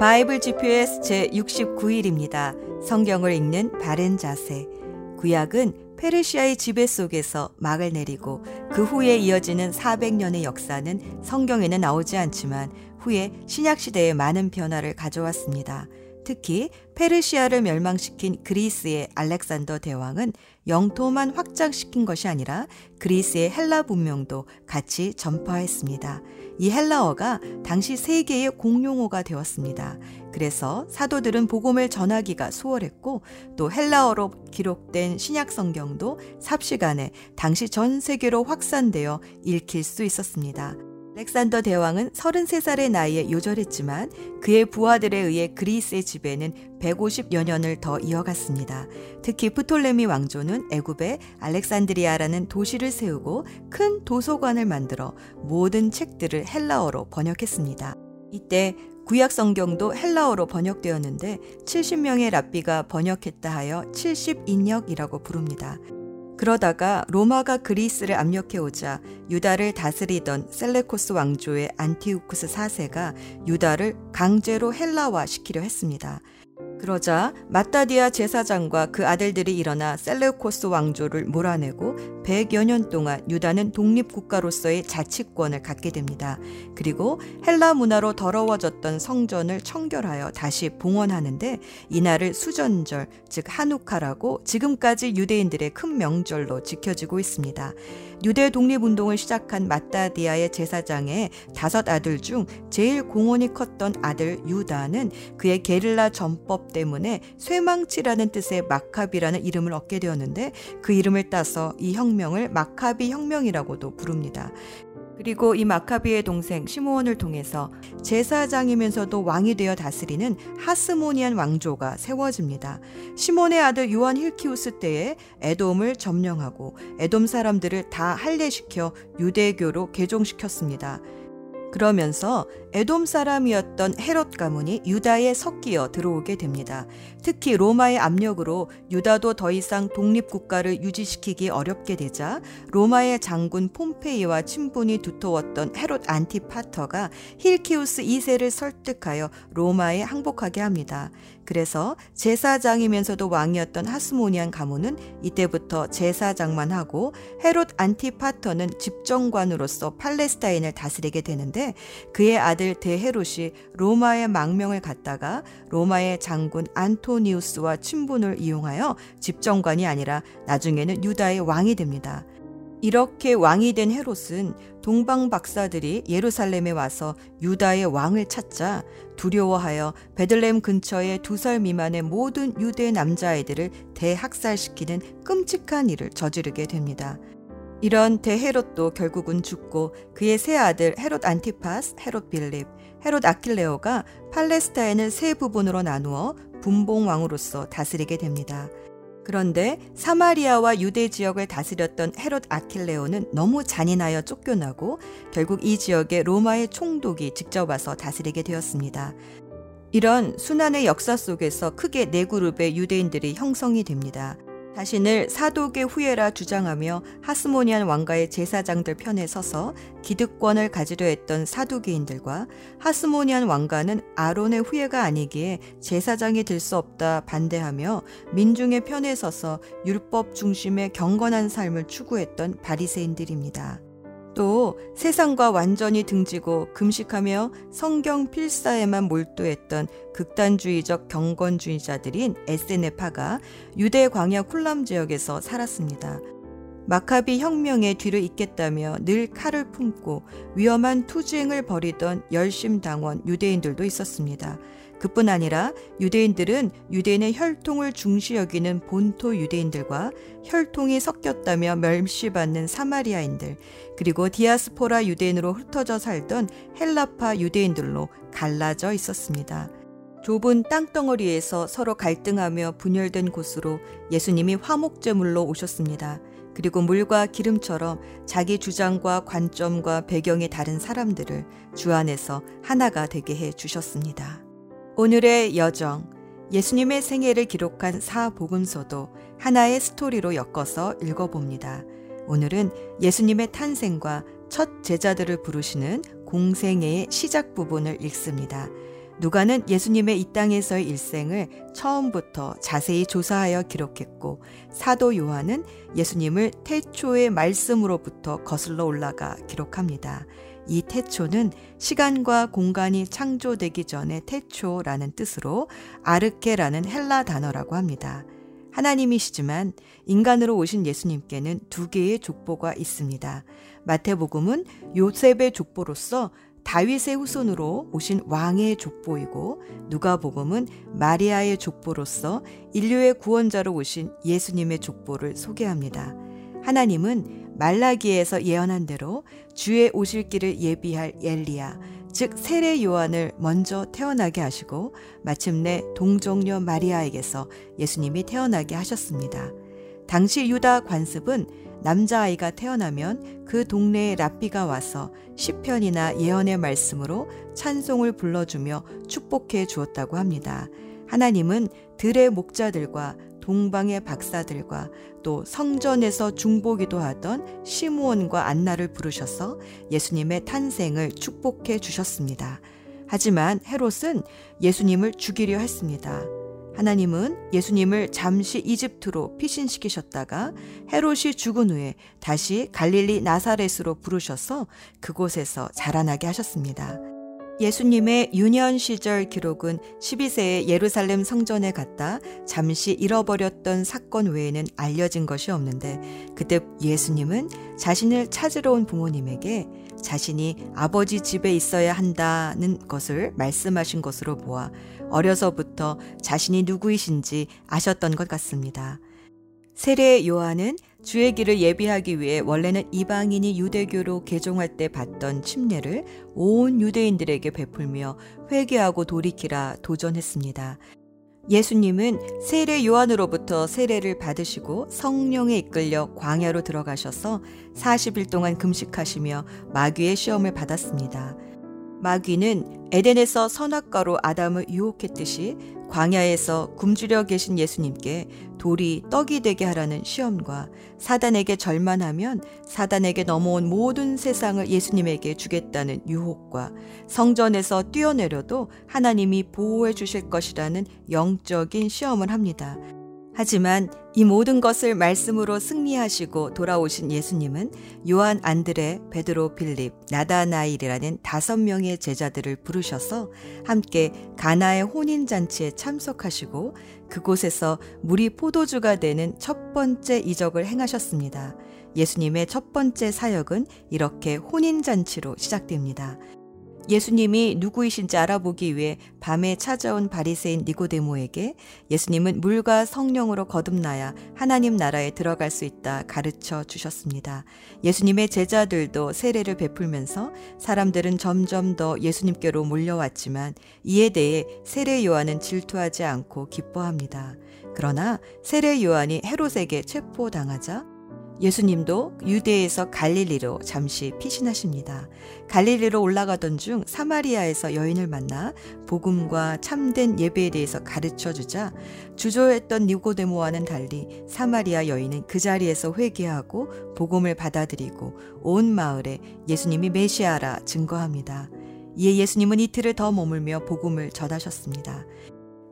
바이블 GPS 제 69일입니다. 성경을 읽는 바른 자세. 구약은 페르시아의 지배 속에서 막을 내리고 그 후에 이어지는 400년의 역사는 성경에는 나오지 않지만 후에 신약 시대에 많은 변화를 가져왔습니다. 특히 페르시아를 멸망시킨 그리스의 알렉산더 대왕은 영토만 확장시킨 것이 아니라 그리스의 헬라 문명도 같이 전파했습니다. 이 헬라어가 당시 세계의 공용어가 되었습니다. 그래서 사도들은 복음을 전하기가 수월했고 또 헬라어로 기록된 신약 성경도 삽시간에 당시 전 세계로 확산되어 읽힐 수 있었습니다. 알렉산더 대왕은 33살의 나이에 요절했지만 그의 부하들에 의해 그리스의 지배는 150여 년을 더 이어갔습니다. 특히 프톨레미 왕조는 애굽에 알렉산드리아라는 도시를 세우고 큰 도서관을 만들어 모든 책들을 헬라어로 번역했습니다. 이때 구약 성경도 헬라어로 번역되었는데 70명의 랍비가 번역했다 하여 70인역이라고 부릅니다. 그러다가 로마가 그리스를 압박해 오자 유다를 다스리던 셀레코스 왕조의 안티오쿠스 4세가 유다를 강제로 헬라화 시키려 했습니다. 그러자 마타디아 제사장과 그 아들들이 일어나 셀레코스 왕조를 몰아내고 100여 년 동안 유다는 독립국가로서의 자치권을 갖게 됩니다. 그리고 헬라 문화로 더러워졌던 성전을 청결하여 다시 봉헌하는데 이날을 수전절, 즉 한우카라고 지금까지 유대인들의 큰 명절로 지켜지고 있습니다. 유대 독립운동을 시작한 마타디아의 제사장의 다섯 아들 중 제일 공헌이 컸던 아들 유다는 그의 게릴라 전법 때문에 쇠망치라는 뜻의 마카비라는 이름을 얻게 되었는데 그 이름을 따서 이 혁명을 마카비 혁명이라고도 부릅니다. 그리고 이 마카비의 동생 시므온을 통해서 제사장이면서도 왕이 되어 다스리는 하스모니안 왕조가 세워집니다. 시몬의 아들 요한 힐키우스 때에 에돔을 점령하고 에돔 사람들을 다 할례시켜 유대교로 개종시켰습니다. 그러면서 에돔 사람이었던 헤롯 가문이 유다에 섞여 들어오게 됩니다. 특히 로마의 압력으로 유다도 더 이상 독립국가를 유지시키기 어렵게 되자 로마의 장군 폼페이와 친분이 두터웠던 헤롯 안티파터가 힐키우스 2세를 설득하여 로마에 항복하게 합니다. 그래서 제사장이면서도 왕이었던 하스모니안 가문은 이때부터 제사장만 하고 헤롯 안티파터는 집정관으로서 팔레스타인을 다스리게 되는데 그의 아들 대헤롯이 로마의 망명을 갖다가 로마의 장군 안토니우스와 친분을 이용하여 집정관이 아니라 나중에는 유다의 왕이 됩니다. 이렇게 왕이 된 헤롯은 동방 박사들이 예루살렘에 와서 유다의 왕을 찾자 두려워하여 베들렘 근처의 두 살 미만의 모든 유대 남자아이들을 대학살시키는 끔찍한 일을 저지르게 됩니다. 이런 대헤롯도 결국은 죽고 그의 세 아들 헤롯 안티파스, 헤롯 빌립, 헤롯 아킬레오가 팔레스타인을 세 부분으로 나누어 분봉 왕으로서 다스리게 됩니다. 그런데 사마리아와 유대 지역을 다스렸던 헤롯 아킬레오는 너무 잔인하여 쫓겨나고 결국 이 지역에 로마의 총독이 직접 와서 다스리게 되었습니다. 이런 순환의 역사 속에서 크게 네 그룹의 유대인들이 형성이 됩니다. 자신을 사독의 후예라 주장하며 하스모니안 왕가의 제사장들 편에 서서 기득권을 가지려 했던 사두개인들과 하스모니안 왕가는 아론의 후예가 아니기에 제사장이 될 수 없다 반대하며 민중의 편에 서서 율법 중심의 경건한 삶을 추구했던 바리새인들입니다. 또 세상과 완전히 등지고 금식하며 성경 필사에만 몰두했던 극단주의적 경건주의자들인 에세네파가 유대 광야 쿨람 지역에서 살았습니다. 마카비 혁명의 뒤를 잇겠다며 늘 칼을 품고 위험한 투쟁을 벌이던 열심당원 유대인들도 있었습니다. 그뿐 아니라 유대인들은 유대인의 혈통을 중시 여기는 본토 유대인들과 혈통이 섞였다며 멸시받는 사마리아인들, 그리고 디아스포라 유대인으로 흩어져 살던 헬라파 유대인들로 갈라져 있었습니다. 좁은 땅덩어리에서 서로 갈등하며 분열된 곳으로 예수님이 화목제물로 오셨습니다. 그리고 물과 기름처럼 자기 주장과 관점과 배경이 다른 사람들을 주 안에서 하나가 되게 해 주셨습니다. 오늘의 여정, 예수님의 생애를 기록한 사복음서도 하나의 스토리로 엮어서 읽어봅니다. 오늘은 예수님의 탄생과 첫 제자들을 부르시는 공생애의 시작 부분을 읽습니다. 누가는 예수님의 이 땅에서의 일생을 처음부터 자세히 조사하여 기록했고 사도 요한은 예수님을 태초의 말씀으로부터 거슬러 올라가 기록합니다. 이 태초는 시간과 공간이 창조되기 전에 태초라는 뜻으로 아르케라는 헬라 단어라고 합니다. 하나님이시지만 인간으로 오신 예수님께는 두 개의 족보가 있습니다. 마태복음은 요셉의 족보로서 다윗의 후손으로 오신 왕의 족보이고 누가복음은 마리아의 족보로서 인류의 구원자로 오신 예수님의 족보를 소개합니다. 하나님은 말라기에서 예언한 대로 주의 오실 길을 예비할 엘리야, 즉 세례 요한을 먼저 태어나게 하시고 마침내 동정녀 마리아에게서 예수님이 태어나게 하셨습니다. 당시 유다 관습은 남자아이가 태어나면 그 동네에 랍비가 와서 시편이나 예언의 말씀으로 찬송을 불러주며 축복해 주었다고 합니다. 하나님은 들의 목자들과 동방의 박사들과 또 성전에서 중보기도 하던 시므온과 안나를 부르셔서 예수님의 탄생을 축복해 주셨습니다. 하지만 헤롯은 예수님을 죽이려 했습니다. 하나님은 예수님을 잠시 이집트로 피신시키셨다가 헤롯이 죽은 후에 다시 갈릴리 나사렛으로 부르셔서 그곳에서 자라나게 하셨습니다. 예수님의 유년 시절 기록은 12세에 예루살렘 성전에 갔다 잠시 잃어버렸던 사건 외에는 알려진 것이 없는데 그때 예수님은 자신을 찾으러 온 부모님에게 자신이 아버지 집에 있어야 한다는 것을 말씀하신 것으로 보아 어려서부터 자신이 누구이신지 아셨던 것 같습니다. 세례 요한은 주의 길을 예비하기 위해 원래는 이방인이 유대교로 개종할 때 받던 침례를 온 유대인들에게 베풀며 회개하고 돌이키라 도전했습니다. 예수님은 세례 요한으로부터 세례를 받으시고 성령에 이끌려 광야로 들어가셔서 40일 동안 금식하시며 마귀의 시험을 받았습니다. 마귀는 에덴에서 선악과로 아담을 유혹했듯이 광야에서 굶주려 계신 예수님께 돌이 떡이 되게 하라는 시험과 사단에게 절만하면 사단에게 넘어온 모든 세상을 예수님에게 주겠다는 유혹과 성전에서 뛰어내려도 하나님이 보호해 주실 것이라는 영적인 시험을 합니다. 하지만 이 모든 것을 말씀으로 승리하시고 돌아오신 예수님은 요한 안드레, 베드로 빌립, 나다나일이라는 다섯 명의 제자들을 부르셔서 함께 가나의 혼인 잔치에 참석하시고 그곳에서 물이 포도주가 되는 첫 번째 이적을 행하셨습니다. 예수님의 첫 번째 사역은 이렇게 혼인 잔치로 시작됩니다. 예수님이 누구이신지 알아보기 위해 밤에 찾아온 바리새인 니고데모에게 예수님은 물과 성령으로 거듭나야 하나님 나라에 들어갈 수 있다 가르쳐 주셨습니다. 예수님의 제자들도 세례를 베풀면서 사람들은 점점 더 예수님께로 몰려왔지만 이에 대해 세례 요한은 질투하지 않고 기뻐합니다. 그러나 세례 요한이 헤롯에게 체포당하자 예수님도 유대에서 갈릴리로 잠시 피신하십니다. 갈릴리로 올라가던 중 사마리아에서 여인을 만나 복음과 참된 예배에 대해서 가르쳐 주자 주저했던 니고데모와는 달리 사마리아 여인은 그 자리에서 회개하고 복음을 받아들이고 온 마을에 예수님이 메시아라 증거합니다. 이에 예수님은 이틀을 더 머물며 복음을 전하셨습니다.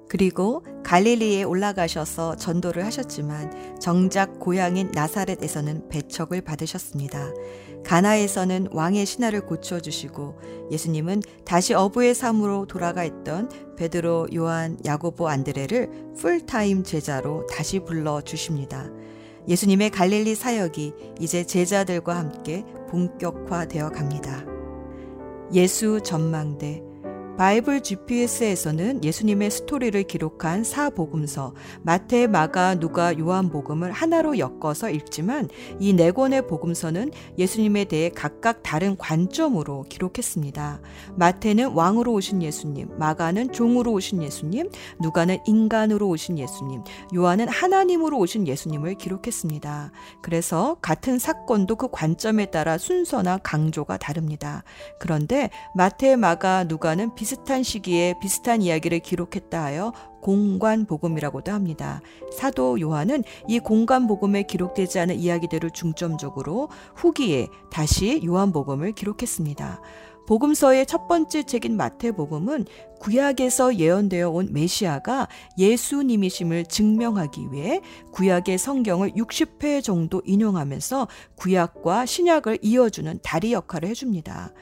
그리고 갈릴리에 올라가셔서 전도를 하셨지만 정작 고향인 나사렛에서는 배척을 받으셨습니다. 가나에서는 왕의 신하를 고쳐 주시고 예수님은 다시 어부의 삶으로 돌아가 있던 베드로, 요한, 야고보, 안드레를 풀타임 제자로 다시 불러 주십니다. 예수님의 갈릴리 사역이 이제 제자들과 함께 본격화되어 갑니다. 예수 전망대 바이블 GPS에서는 예수님의 스토리를 기록한 사복음서 마태, 마가, 누가, 요한복음을 하나로 엮어서 읽지만 이 네 권의 복음서는 예수님에 대해 각각 다른 관점으로 기록했습니다. 마태는 왕으로 오신 예수님, 마가는 종으로 오신 예수님, 누가는 인간으로 오신 예수님, 요한은 하나님으로 오신 예수님을 기록했습니다. 그래서 같은 사건도 그 관점에 따라 순서나 강조가 다릅니다. 그런데 마태, 마가, 누가는 비 비슷한 시기에 비슷한 이야기를 기록했다 하여 공관 복음이라고도 합니다. 사도 요한은 이 공관 복음에 기록되지 않은 이야기들을 중점적으로 후기에 다시 요한 복음을 기록했습니다. 복음서의 첫 번째 책인 마태복음은 구약에서 예언되어 온 메시아가 예수님이심을 증명하기 위해 구약의 성경을 60회 정도 인용하면서 구약과 신약을 이어주는 다리 역할을 해줍니다.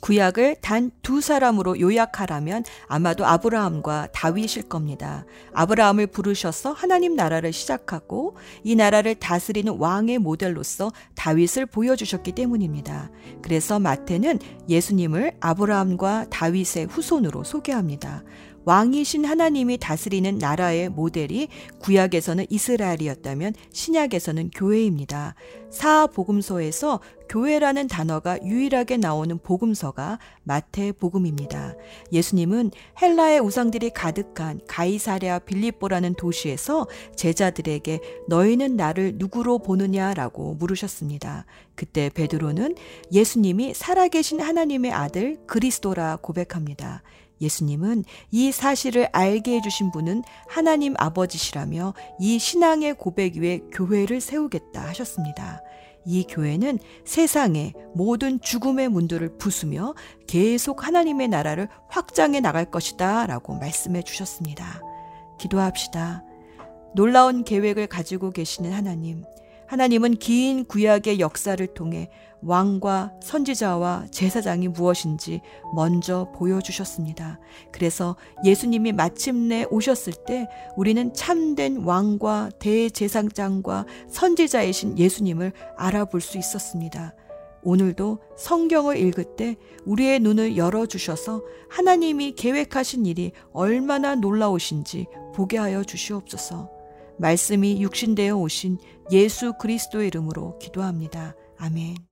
구약을 단 두 사람으로 요약하라면 아마도 아브라함과 다윗일 겁니다. 아브라함을 부르셔서 하나님 나라를 시작하고 이 나라를 다스리는 왕의 모델로서 다윗을 보여주셨기 때문입니다. 그래서 마태는 예수님을 아브라함과 다윗의 후손으로 소개합니다. 왕이신 하나님이 다스리는 나라의 모델이 구약에서는 이스라엘이었다면 신약에서는 교회입니다. 사복음서에서 교회라는 단어가 유일하게 나오는 복음서가 마태복음입니다. 예수님은 헬라의 우상들이 가득한 가이사랴 빌립보라는 도시에서 제자들에게 너희는 나를 누구로 보느냐라고 물으셨습니다. 그때 베드로는 예수님이 살아계신 하나님의 아들 그리스도라 고백합니다. 예수님은 이 사실을 알게 해주신 분은 하나님 아버지시라며 이 신앙의 고백 위에 교회를 세우겠다 하셨습니다. 이 교회는 세상의 모든 죽음의 문들을 부수며 계속 하나님의 나라를 확장해 나갈 것이다 라고 말씀해 주셨습니다. 기도합시다. 놀라운 계획을 가지고 계시는 하나님. 하나님은 긴 구약의 역사를 통해 왕과 선지자와 제사장이 무엇인지 먼저 보여주셨습니다. 그래서 예수님이 마침내 오셨을 때 우리는 참된 왕과 대제사장과 선지자이신 예수님을 알아볼 수 있었습니다. 오늘도 성경을 읽을 때 우리의 눈을 열어주셔서 하나님이 계획하신 일이 얼마나 놀라우신지 보게 하여 주시옵소서. 말씀이 육신되어 오신 예수 그리스도의 이름으로 기도합니다. 아멘.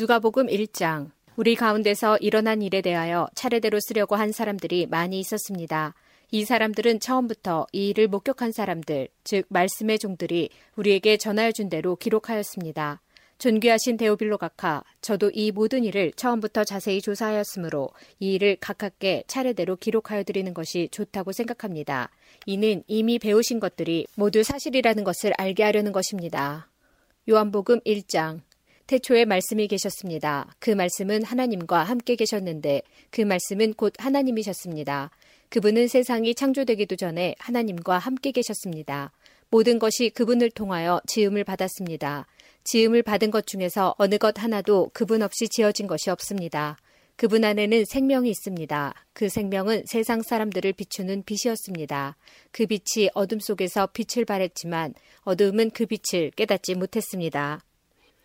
누가복음 1장 우리 가운데서 일어난 일에 대하여 차례대로 쓰려고 한 사람들이 많이 있었습니다. 이 사람들은 처음부터 이 일을 목격한 사람들, 즉 말씀의 종들이 우리에게 전하여 준 대로 기록하였습니다. 존귀하신 데오빌로 각하, 저도 이 모든 일을 처음부터 자세히 조사하였으므로 이 일을 가깝게 차례대로 기록하여 드리는 것이 좋다고 생각합니다. 이는 이미 배우신 것들이 모두 사실이라는 것을 알게 하려는 것입니다. 요한복음 1장 태초에 말씀이 계셨습니다. 그 말씀은 하나님과 함께 계셨는데 그 말씀은 곧 하나님이셨습니다. 그분은 세상이 창조되기도 전에 하나님과 함께 계셨습니다. 모든 것이 그분을 통하여 지음을 받았습니다. 지음을 받은 것 중에서 어느 것 하나도 그분 없이 지어진 것이 없습니다. 그분 안에는 생명이 있습니다. 그 생명은 세상 사람들을 비추는 빛이었습니다. 그 빛이 어둠 속에서 빛을 발했지만 어둠은 그 빛을 깨닫지 못했습니다.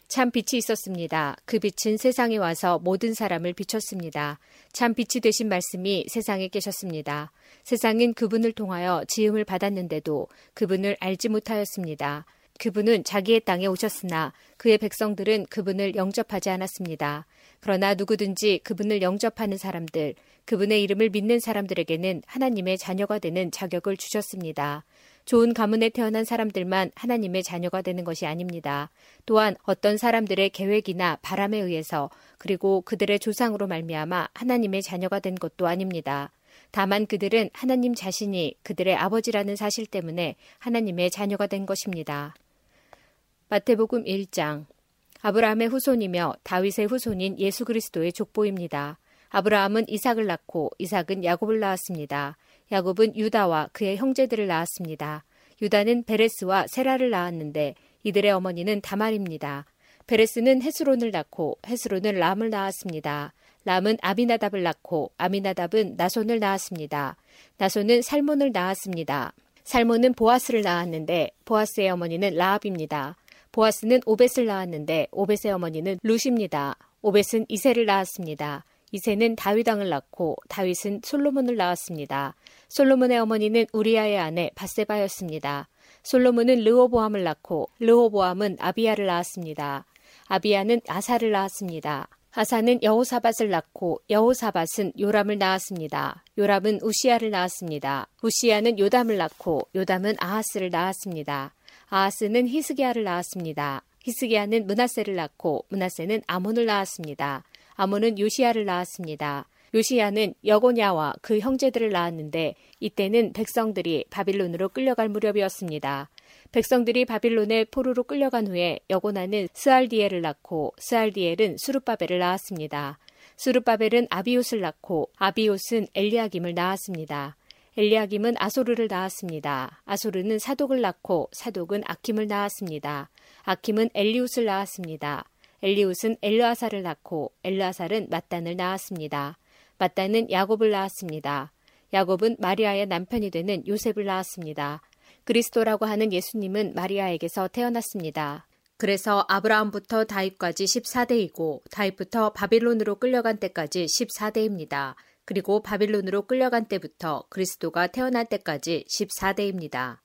참 빛이 있었습니다. 그 빛은 세상에 와서 모든 사람을 비췄습니다. 참 빛이 되신 말씀이 세상에 계셨습니다. 세상은 그분을 통하여 지음을 받았는데도 그분을 알지 못하였습니다. 그분은 자기의 땅에 오셨으나 그의 백성들은 그분을 영접하지 않았습니다. 그러나 누구든지 그분을 영접하는 사람들, 그분의 이름을 믿는 사람들에게는 하나님의 자녀가 되는 자격을 주셨습니다. 좋은 가문에 태어난 사람들만 하나님의 자녀가 되는 것이 아닙니다. 또한 어떤 사람들의 계획이나 바람에 의해서 그리고 그들의 조상으로 말미암아 하나님의 자녀가 된 것도 아닙니다. 다만 그들은 하나님 자신이 그들의 아버지라는 사실 때문에 하나님의 자녀가 된 것입니다. 마태복음 1장 아브라함의 후손이며 다윗의 후손인 예수 그리스도의 족보입니다. 아브라함은 이삭을 낳고 이삭은 야곱을 낳았습니다. 야곱은 유다와 그의 형제들을 낳았습니다. 유다는 베레스와 세라를 낳았는데 이들의 어머니는 다말입니다. 베레스는 헤스론을 낳고 헤스론은 람을 낳았습니다. 람은 아비나답을 낳고 아미나답은 나손을 낳았습니다. 나손은 살몬을 낳았습니다. 살몬은 보아스를 낳았는데 보아스의 어머니는 라합입니다. 보아스는 오벳을 낳았는데 오벳의 어머니는 루시입니다. 오벳은 이세를 낳았습니다. 이세는 다윗 왕을 낳고 다윗은 솔로몬을 낳았습니다. 솔로몬의 어머니는 우리아의 아내 바세바였습니다. 솔로몬은 르호보암을 낳고 르호보암은 아비야를 낳았습니다. 아비야는 아사를 낳았습니다. 아사는 여호사밧을 낳고 여호사밧은 요람을 낳았습니다. 요람은 우시야를 낳았습니다. 우시야는 요담을 낳고 요담은 아하스를 낳았습니다. 아하스는 히스기야를 낳았습니다. 히스기야는 문하세를 낳고 문하세는 아몬을 낳았습니다. 아몬은 요시야를 낳았습니다. 요시야는 여고냐와 그 형제들을 낳았는데 이때는 백성들이 바빌론으로 끌려갈 무렵이었습니다. 백성들이 바빌론의 포로로 끌려간 후에 여고나는 스알디엘을 낳고 스알디엘은 수르바벨을 낳았습니다. 스룹바벨은 아비옷을 낳고 아비옷은 엘리야김을 낳았습니다. 엘리야김은 아소르를 낳았습니다. 아소르는 사독을 낳고 사독은 아킴을 낳았습니다. 아킴은 엘리웃을 낳았습니다. 엘리웃은 엘르아사를 낳고 엘르아살은 마단을 낳았습니다. 마단은 야곱을 낳았습니다. 야곱은 마리아의 남편이 되는 요셉을 낳았습니다. 그리스도라고 하는 예수님은 마리아에게서 태어났습니다. 그래서 아브라함부터 다윗까지 14대이고 다윗부터 바빌론으로 끌려간 때까지 14대입니다. 그리고 바빌론으로 끌려간 때부터 그리스도가 태어날 때까지 14대입니다.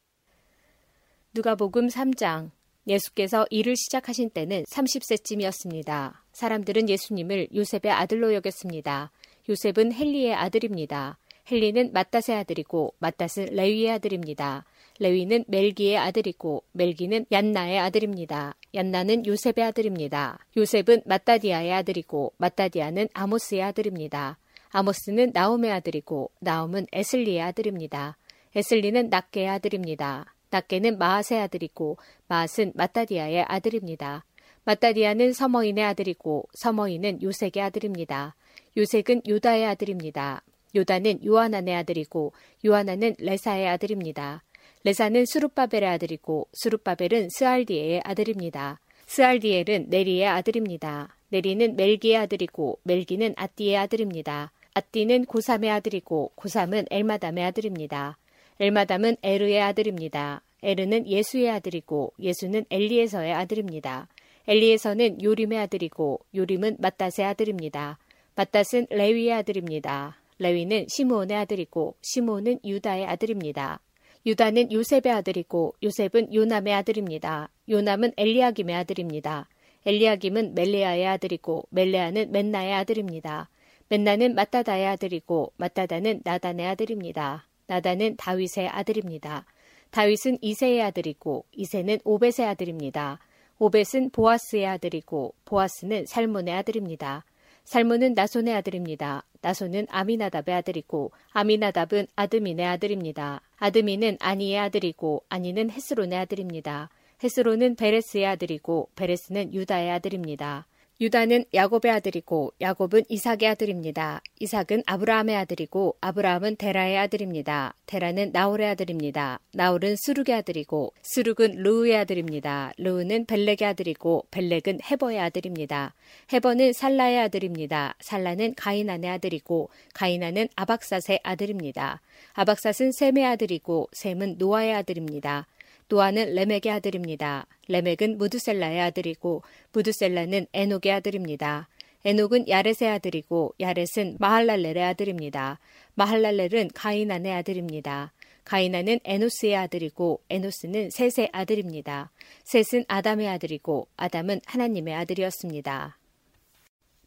누가복음 3장 예수께서 일을 시작하신 때는 30세쯤이었습니다. 사람들은 예수님을 요셉의 아들로 여겼습니다. 요셉은 헬리의 아들입니다. 헬리는 마따의 아들이고 마따은 레위의 아들입니다. 레위는 멜기의 아들이고 멜기는 얀나의 아들입니다. 얀나는 요셉의 아들입니다. 요셉은 마따디아의 아들이고 마따디아는 아모스의 아들입니다. 아모스는 나움의 아들이고 나움은 에슬리의 아들입니다. 에슬리는 낙게의 아들입니다. 낙게는 마앗의 아들이고 마앗은 마따디아의 아들입니다. 마따디아는 서머인의 아들이고 서머인은 요색의 아들입니다. 요색은 요다의 아들입니다. 요다는 요하난의 아들이고 요하난은 레사의 아들입니다. 레사는 수룹바벨의 아들이고 수룹바벨은 스알디에의 아들입니다. 스알디엘은 네리의 아들입니다. 네리는 멜기의 아들이고 멜기는 아띠의 아들입니다. 아띠는 고삼의 아들이고 고삼은 엘마담의 아들입니다. 엘마담은 에르의 아들입니다. 에르는 예수의 아들이고 예수는 엘리에서의 아들입니다. 엘리에서는 요림의 아들이고 요림은 마따의 아들입니다. 마따은 레위의 아들입니다. 레위는 시므온의 아들이고 시므온은 유다의 아들입니다. 유다는 요셉의 아들이고 요셉은 요남의 아들입니다. 요남은 엘리야김의 아들입니다. 엘리야김은 멜레아의 아들이고 멜레아는 맨나의 아들입니다. 맨나는 마따다의 아들이고 마따다는 나단의 아들입니다. 나단은 다윗의 아들입니다. 다윗은 이세의 아들이고 이세는 오벳의 아들입니다. 오벳은 보아스의 아들이고 보아스는 살몬의 아들입니다. 살몬은 나손의 아들입니다. 나손은 아미나답의 아들이고 아미나답은 아드민의 아들입니다. 아드민은 아니의 아들이고 아니는 헤스론의 아들입니다. 헤스론은 베레스의 아들이고 베레스는 유다의 아들입니다. 유다는 야곱의 아들이고 야곱은 이삭의 아들입니다. 이삭은 아브라함의 아들이고 아브라함은 데라의 아들입니다. 데라는 나홀의 아들입니다. 나홀은 스룩의 아들이고 스룩은 르우의 아들입니다. 르우는 벨렉의 아들이고 벨렉은 헤버의 아들입니다. 헤버는 살라의 아들입니다. 살라는 가이난의 아들이고 가이난은 아박삿의 아들입니다. 아박삿은 셈의 아들이고 셈은 노아의 아들입니다. 노아는 레멕의 아들입니다. 레멕은 무드셀라의 아들이고 무드셀라는 에녹의 아들입니다. 에녹은 야렛의 아들이고 야렛은 마할랄렐의 아들입니다. 마할랄렐은 가이난의 아들입니다. 가이난은 에노스의 아들이고 에노스는 셋의 아들입니다. 셋은 아담의 아들이고 아담은 하나님의 아들이었습니다.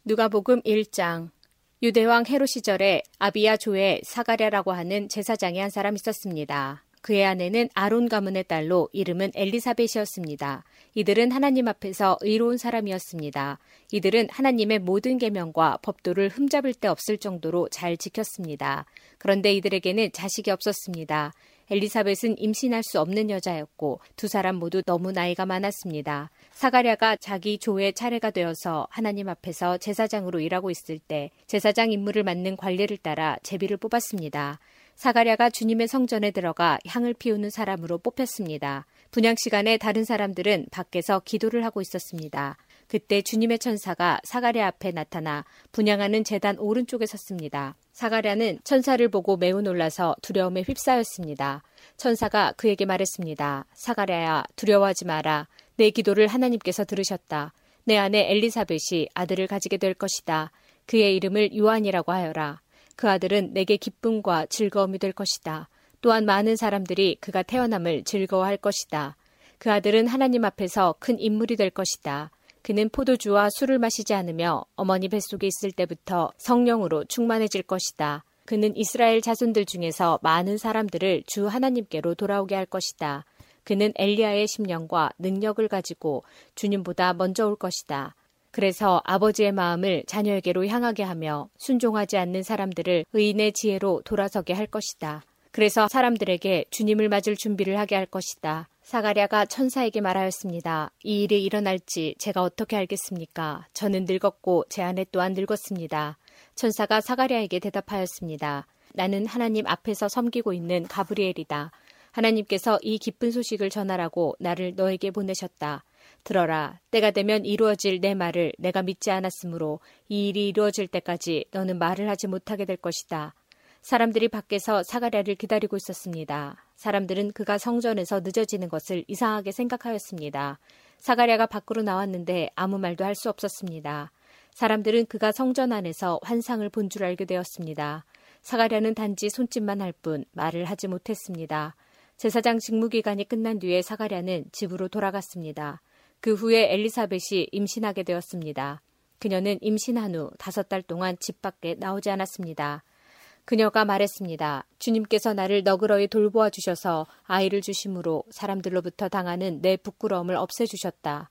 누가복음 1장 유대왕 헤로 시절에 아비야 조에 사가랴라고 하는 제사장이 한 사람 있었습니다. 그의 아내는 아론 가문의 딸로 이름은 엘리사벳이었습니다. 이들은 하나님 앞에서 의로운 사람이었습니다. 이들은 하나님의 모든 계명과 법도를 흠잡을 데 없을 정도로 잘 지켰습니다. 그런데 이들에게는 자식이 없었습니다. 엘리사벳은 임신할 수 없는 여자였고 두 사람 모두 너무 나이가 많았습니다. 사가랴가 자기 조의 차례가 되어서 하나님 앞에서 제사장으로 일하고 있을 때 제사장 임무를 맡는 관례를 따라 제비를 뽑았습니다. 사가랴가 주님의 성전에 들어가 향을 피우는 사람으로 뽑혔습니다. 분양 시간에 다른 사람들은 밖에서 기도를 하고 있었습니다. 그때 주님의 천사가 사가랴 앞에 나타나 분양하는 재단 오른쪽에 섰습니다. 사가랴는 천사를 보고 매우 놀라서 두려움에 휩싸였습니다. 천사가 그에게 말했습니다. 사가랴야 두려워하지 마라. 내 기도를 하나님께서 들으셨다. 내 아내 엘리사벳이 아들을 가지게 될 것이다. 그의 이름을 요한이라고 하여라. 그 아들은 내게 기쁨과 즐거움이 될 것이다. 또한 많은 사람들이 그가 태어남을 즐거워할 것이다. 그 아들은 하나님 앞에서 큰 인물이 될 것이다. 그는 포도주와 술을 마시지 않으며 어머니 뱃속에 있을 때부터 성령으로 충만해질 것이다. 그는 이스라엘 자손들 중에서 많은 사람들을 주 하나님께로 돌아오게 할 것이다. 그는 엘리야의 심령과 능력을 가지고 주님보다 먼저 올 것이다. 그래서 아버지의 마음을 자녀에게로 향하게 하며 순종하지 않는 사람들을 의인의 지혜로 돌아서게 할 것이다. 그래서 사람들에게 주님을 맞을 준비를 하게 할 것이다. 사가랴가 천사에게 말하였습니다. 이 일이 일어날지 제가 어떻게 알겠습니까? 저는 늙었고 제 아내 또한 늙었습니다. 천사가 사가랴에게 대답하였습니다. 나는 하나님 앞에서 섬기고 있는 가브리엘이다. 하나님께서 이 기쁜 소식을 전하라고 나를 너에게 보내셨다. 들어라. 때가 되면 이루어질 내 말을 내가 믿지 않았으므로 이 일이 이루어질 때까지 너는 말을 하지 못하게 될 것이다. 사람들이 밖에서 사가랴를 기다리고 있었습니다. 사람들은 그가 성전에서 늦어지는 것을 이상하게 생각하였습니다. 사가랴가 밖으로 나왔는데 아무 말도 할 수 없었습니다. 사람들은 그가 성전 안에서 환상을 본 줄 알게 되었습니다. 사가랴는 단지 손짓만 할 뿐 말을 하지 못했습니다. 제사장 직무 기간이 끝난 뒤에 사가랴는 집으로 돌아갔습니다. 그 후에 엘리사벳이 임신하게 되었습니다. 그녀는 임신한 후 다섯 달 동안 집 밖에 나오지 않았습니다. 그녀가 말했습니다. 주님께서 나를 너그러이 돌보아 주셔서 아이를 주심으로 사람들로부터 당하는 내 부끄러움을 없애주셨다.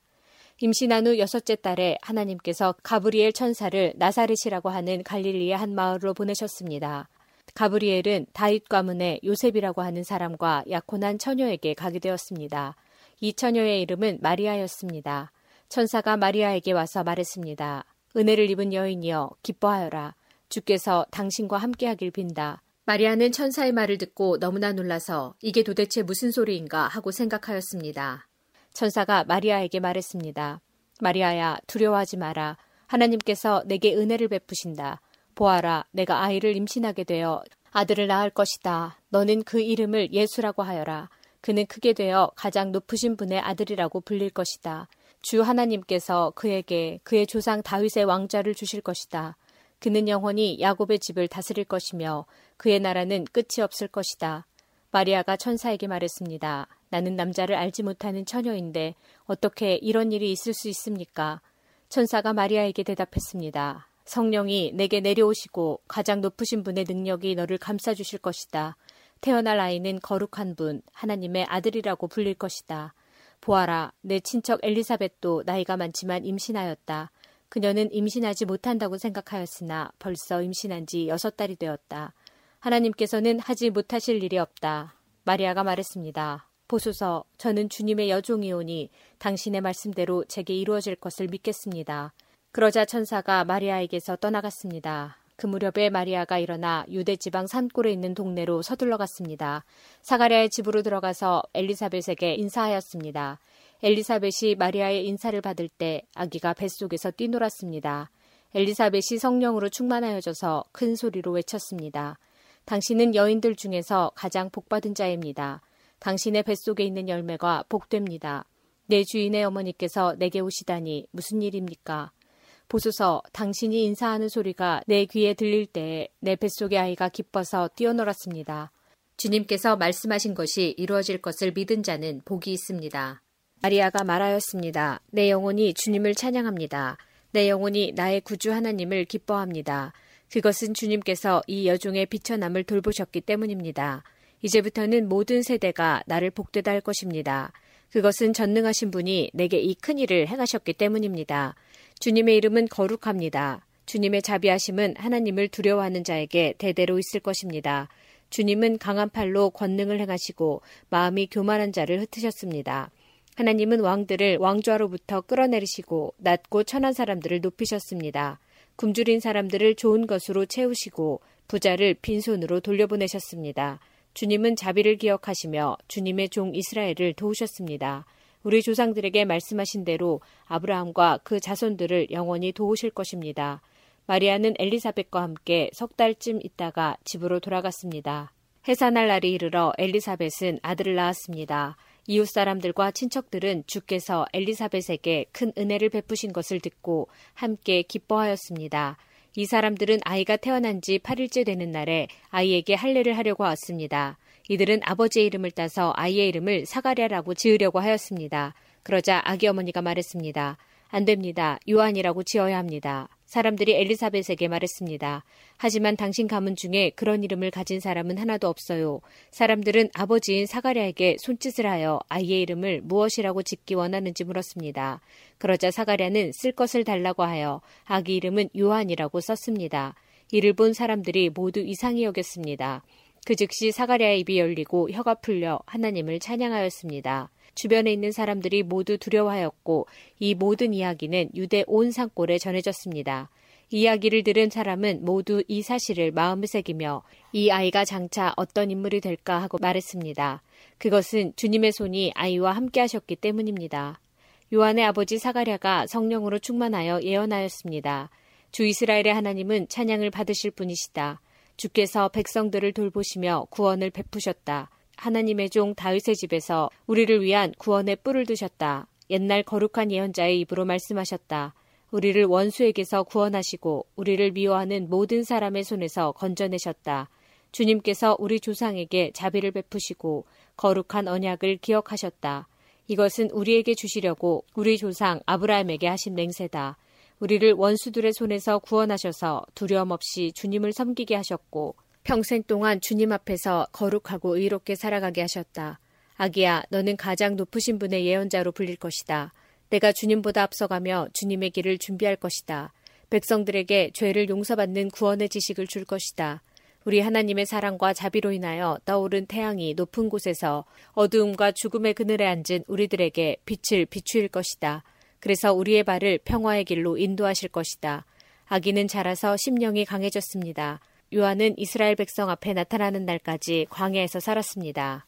임신한 후 여섯째 달에 하나님께서 가브리엘 천사를 나사렛이라고 하는 갈릴리의 한 마을로 보내셨습니다. 가브리엘은 다윗 가문의 요셉이라고 하는 사람과 약혼한 처녀에게 가게 되었습니다. 이 처녀의 이름은 마리아였습니다. 천사가 마리아에게 와서 말했습니다. 은혜를 입은 여인이여 기뻐하여라. 주께서 당신과 함께하길 빈다. 마리아는 천사의 말을 듣고 너무나 놀라서 이게 도대체 무슨 소리인가 하고 생각하였습니다. 천사가 마리아에게 말했습니다. 마리아야, 두려워하지 마라. 하나님께서 내게 은혜를 베푸신다. 보아라, 내가 아이를 임신하게 되어 아들을 낳을 것이다. 너는 그 이름을 예수라고 하여라. 그는 크게 되어 가장 높으신 분의 아들이라고 불릴 것이다. 주 하나님께서 그에게 그의 조상 다윗의 왕자를 주실 것이다. 그는 영원히 야곱의 집을 다스릴 것이며 그의 나라는 끝이 없을 것이다. 마리아가 천사에게 말했습니다. 나는 남자를 알지 못하는 처녀인데 어떻게 이런 일이 있을 수 있습니까? 천사가 마리아에게 대답했습니다. 성령이 내게 내려오시고 가장 높으신 분의 능력이 너를 감싸주실 것이다. 태어날 아이는 거룩한 분, 하나님의 아들이라고 불릴 것이다. 보아라, 내 친척 엘리사벳도 나이가 많지만 임신하였다. 그녀는 임신하지 못한다고 생각하였으나 벌써 임신한 지 여섯 달이 되었다. 하나님께서는 하지 못하실 일이 없다. 마리아가 말했습니다. 보소서, 저는 주님의 여종이오니 당신의 말씀대로 제게 이루어질 것을 믿겠습니다. 그러자 천사가 마리아에게서 떠나갔습니다. 그 무렵에 마리아가 일어나 유대 지방 산골에 있는 동네로 서둘러 갔습니다. 사가랴의 집으로 들어가서 엘리사벳에게 인사하였습니다. 엘리사벳이 마리아의 인사를 받을 때 아기가 뱃속에서 뛰놀았습니다. 엘리사벳이 성령으로 충만하여져서 큰 소리로 외쳤습니다. 당신은 여인들 중에서 가장 복받은 자입니다. 당신의 뱃속에 있는 열매가 복됩니다. 내 주인의 어머니께서 내게 오시다니 무슨 일입니까? 보소서, 당신이 인사하는 소리가 내 귀에 들릴 때내 뱃속의 아이가 기뻐서 뛰어놀았습니다. 주님께서 말씀하신 것이 이루어질 것을 믿은 자는 복이 있습니다. 마리아가 말하였습니다. 내 영혼이 주님을 찬양합니다. 내 영혼이 나의 구주 하나님을 기뻐합니다. 그것은 주님께서 이 여종의 비천함을 돌보셨기 때문입니다. 이제부터는 모든 세대가 나를 복되다 할 것입니다. 그것은 전능하신 분이 내게 이 큰 일을 행하셨기 때문입니다. 주님의 이름은 거룩합니다. 주님의 자비하심은 하나님을 두려워하는 자에게 대대로 있을 것입니다. 주님은 강한 팔로 권능을 행하시고 마음이 교만한 자를 흩으셨습니다. 하나님은 왕들을 왕좌로부터 끌어내리시고 낮고 천한 사람들을 높이셨습니다. 굶주린 사람들을 좋은 것으로 채우시고 부자를 빈손으로 돌려보내셨습니다. 주님은 자비를 기억하시며 주님의 종 이스라엘을 도우셨습니다. 우리 조상들에게 말씀하신 대로 아브라함과 그 자손들을 영원히 도우실 것입니다. 마리아는 엘리사벳과 함께 석 달쯤 있다가 집으로 돌아갔습니다. 해산할 날이 이르러 엘리사벳은 아들을 낳았습니다. 이웃 사람들과 친척들은 주께서 엘리사벳에게 큰 은혜를 베푸신 것을 듣고 함께 기뻐하였습니다. 이 사람들은 아이가 태어난 지 8일째 되는 날에 아이에게 할례를 하려고 왔습니다. 이들은 아버지의 이름을 따서 아이의 이름을 사가랴라고 지으려고 하였습니다. 그러자 아기 어머니가 말했습니다. 안 됩니다. 요한이라고 지어야 합니다. 사람들이 엘리사벳에게 말했습니다. 하지만 당신 가문 중에 그런 이름을 가진 사람은 하나도 없어요. 사람들은 아버지인 사가랴에게 손짓을 하여 아이의 이름을 무엇이라고 짓기 원하는지 물었습니다. 그러자 사가랴는 쓸 것을 달라고 하여 아기 이름은 요한이라고 썼습니다. 이를 본 사람들이 모두 이상히 여겼습니다. 그 즉시 사가랴의 입이 열리고 혀가 풀려 하나님을 찬양하였습니다. 주변에 있는 사람들이 모두 두려워하였고 이 모든 이야기는 유대 온 산골에 전해졌습니다. 이야기를 들은 사람은 모두 이 사실을 마음에 새기며 이 아이가 장차 어떤 인물이 될까 하고 말했습니다. 그것은 주님의 손이 아이와 함께 하셨기 때문입니다. 요한의 아버지 사가랴가 성령으로 충만하여 예언하였습니다. 주 이스라엘의 하나님은 찬양을 받으실 분이시다. 주께서 백성들을 돌보시며 구원을 베푸셨다. 하나님의 종 다윗의 집에서 우리를 위한 구원의 뿔을 두셨다. 옛날 거룩한 예언자의 입으로 말씀하셨다. 우리를 원수에게서 구원하시고 우리를 미워하는 모든 사람의 손에서 건져내셨다. 주님께서 우리 조상에게 자비를 베푸시고 거룩한 언약을 기억하셨다. 이것은 우리에게 주시려고 우리 조상 아브라함에게 하신 맹세다. 우리를 원수들의 손에서 구원하셔서 두려움 없이 주님을 섬기게 하셨고 평생 동안 주님 앞에서 거룩하고 의롭게 살아가게 하셨다. 아기야, 너는 가장 높으신 분의 예언자로 불릴 것이다. 내가 주님보다 앞서가며 주님의 길을 준비할 것이다. 백성들에게 죄를 용서받는 구원의 지식을 줄 것이다. 우리 하나님의 사랑과 자비로 인하여 떠오른 태양이 높은 곳에서 어두움과 죽음의 그늘에 앉은 우리들에게 빛을 비추일 것이다. 그래서 우리의 발을 평화의 길로 인도하실 것이다. 아기는 자라서 심령이 강해졌습니다. 요한은 이스라엘 백성 앞에 나타나는 날까지 광야에서 살았습니다.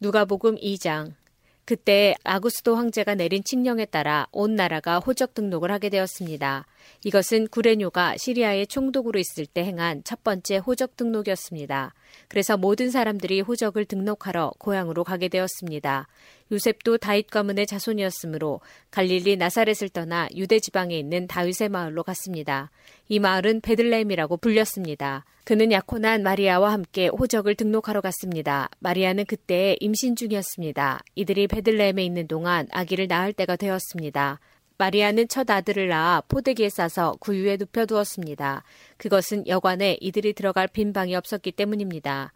누가복음 2장 그때 아구스도 황제가 내린 칙령에 따라 온 나라가 호적 등록을 하게 되었습니다. 이것은 구레뇨가 시리아의 총독으로 있을 때 행한 첫 번째 호적 등록이었습니다. 그래서 모든 사람들이 호적을 등록하러 고향으로 가게 되었습니다. 요셉도 다윗 가문의 자손이었으므로 갈릴리 나사렛을 떠나 유대 지방에 있는 다윗의 마을로 갔습니다. 이 마을은 베들레헴이라고 불렸습니다. 그는 약혼한 마리아와 함께 호적을 등록하러 갔습니다. 마리아는 그때 임신 중이었습니다. 이들이 베들레헴에 있는 동안 아기를 낳을 때가 되었습니다. 마리아는 첫 아들을 낳아 포대기에 싸서 구유에 눕혀두었습니다. 그것은 여관에 이들이 들어갈 빈 방이 없었기 때문입니다.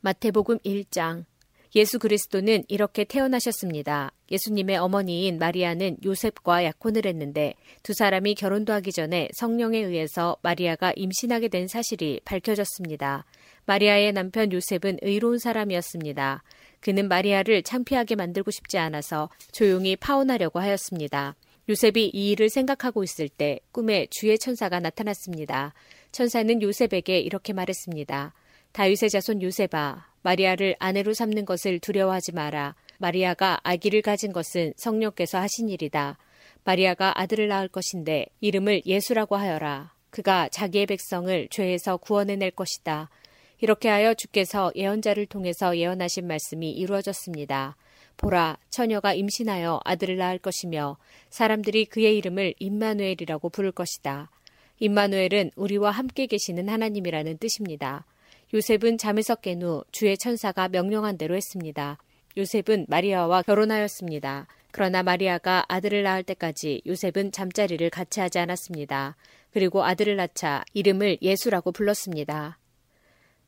마태복음 1장 예수 그리스도는 이렇게 태어나셨습니다. 예수님의 어머니인 마리아는 요셉과 약혼을 했는데 두 사람이 결혼도 하기 전에 성령에 의해서 마리아가 임신하게 된 사실이 밝혀졌습니다. 마리아의 남편 요셉은 의로운 사람이었습니다. 그는 마리아를 창피하게 만들고 싶지 않아서 조용히 파혼하려고 하였습니다. 요셉이 이 일을 생각하고 있을 때 꿈에 주의 천사가 나타났습니다. 천사는 요셉에게 이렇게 말했습니다. 다윗의 자손 요셉아, 마리아를 아내로 삼는 것을 두려워하지 마라. 마리아가 아기를 가진 것은 성령께서 하신 일이다. 마리아가 아들을 낳을 것인데 이름을 예수라고 하여라. 그가 자기의 백성을 죄에서 구원해낼 것이다. 이렇게 하여 주께서 예언자를 통해서 예언하신 말씀이 이루어졌습니다. 보라, 처녀가 임신하여 아들을 낳을 것이며 사람들이 그의 이름을 임마누엘이라고 부를 것이다. 임마누엘은 우리와 함께 계시는 하나님이라는 뜻입니다. 요셉은 잠에서 깬 후 주의 천사가 명령한 대로 했습니다. 요셉은 마리아와 결혼하였습니다. 그러나 마리아가 아들을 낳을 때까지 요셉은 잠자리를 같이 하지 않았습니다. 그리고 아들을 낳자 이름을 예수라고 불렀습니다.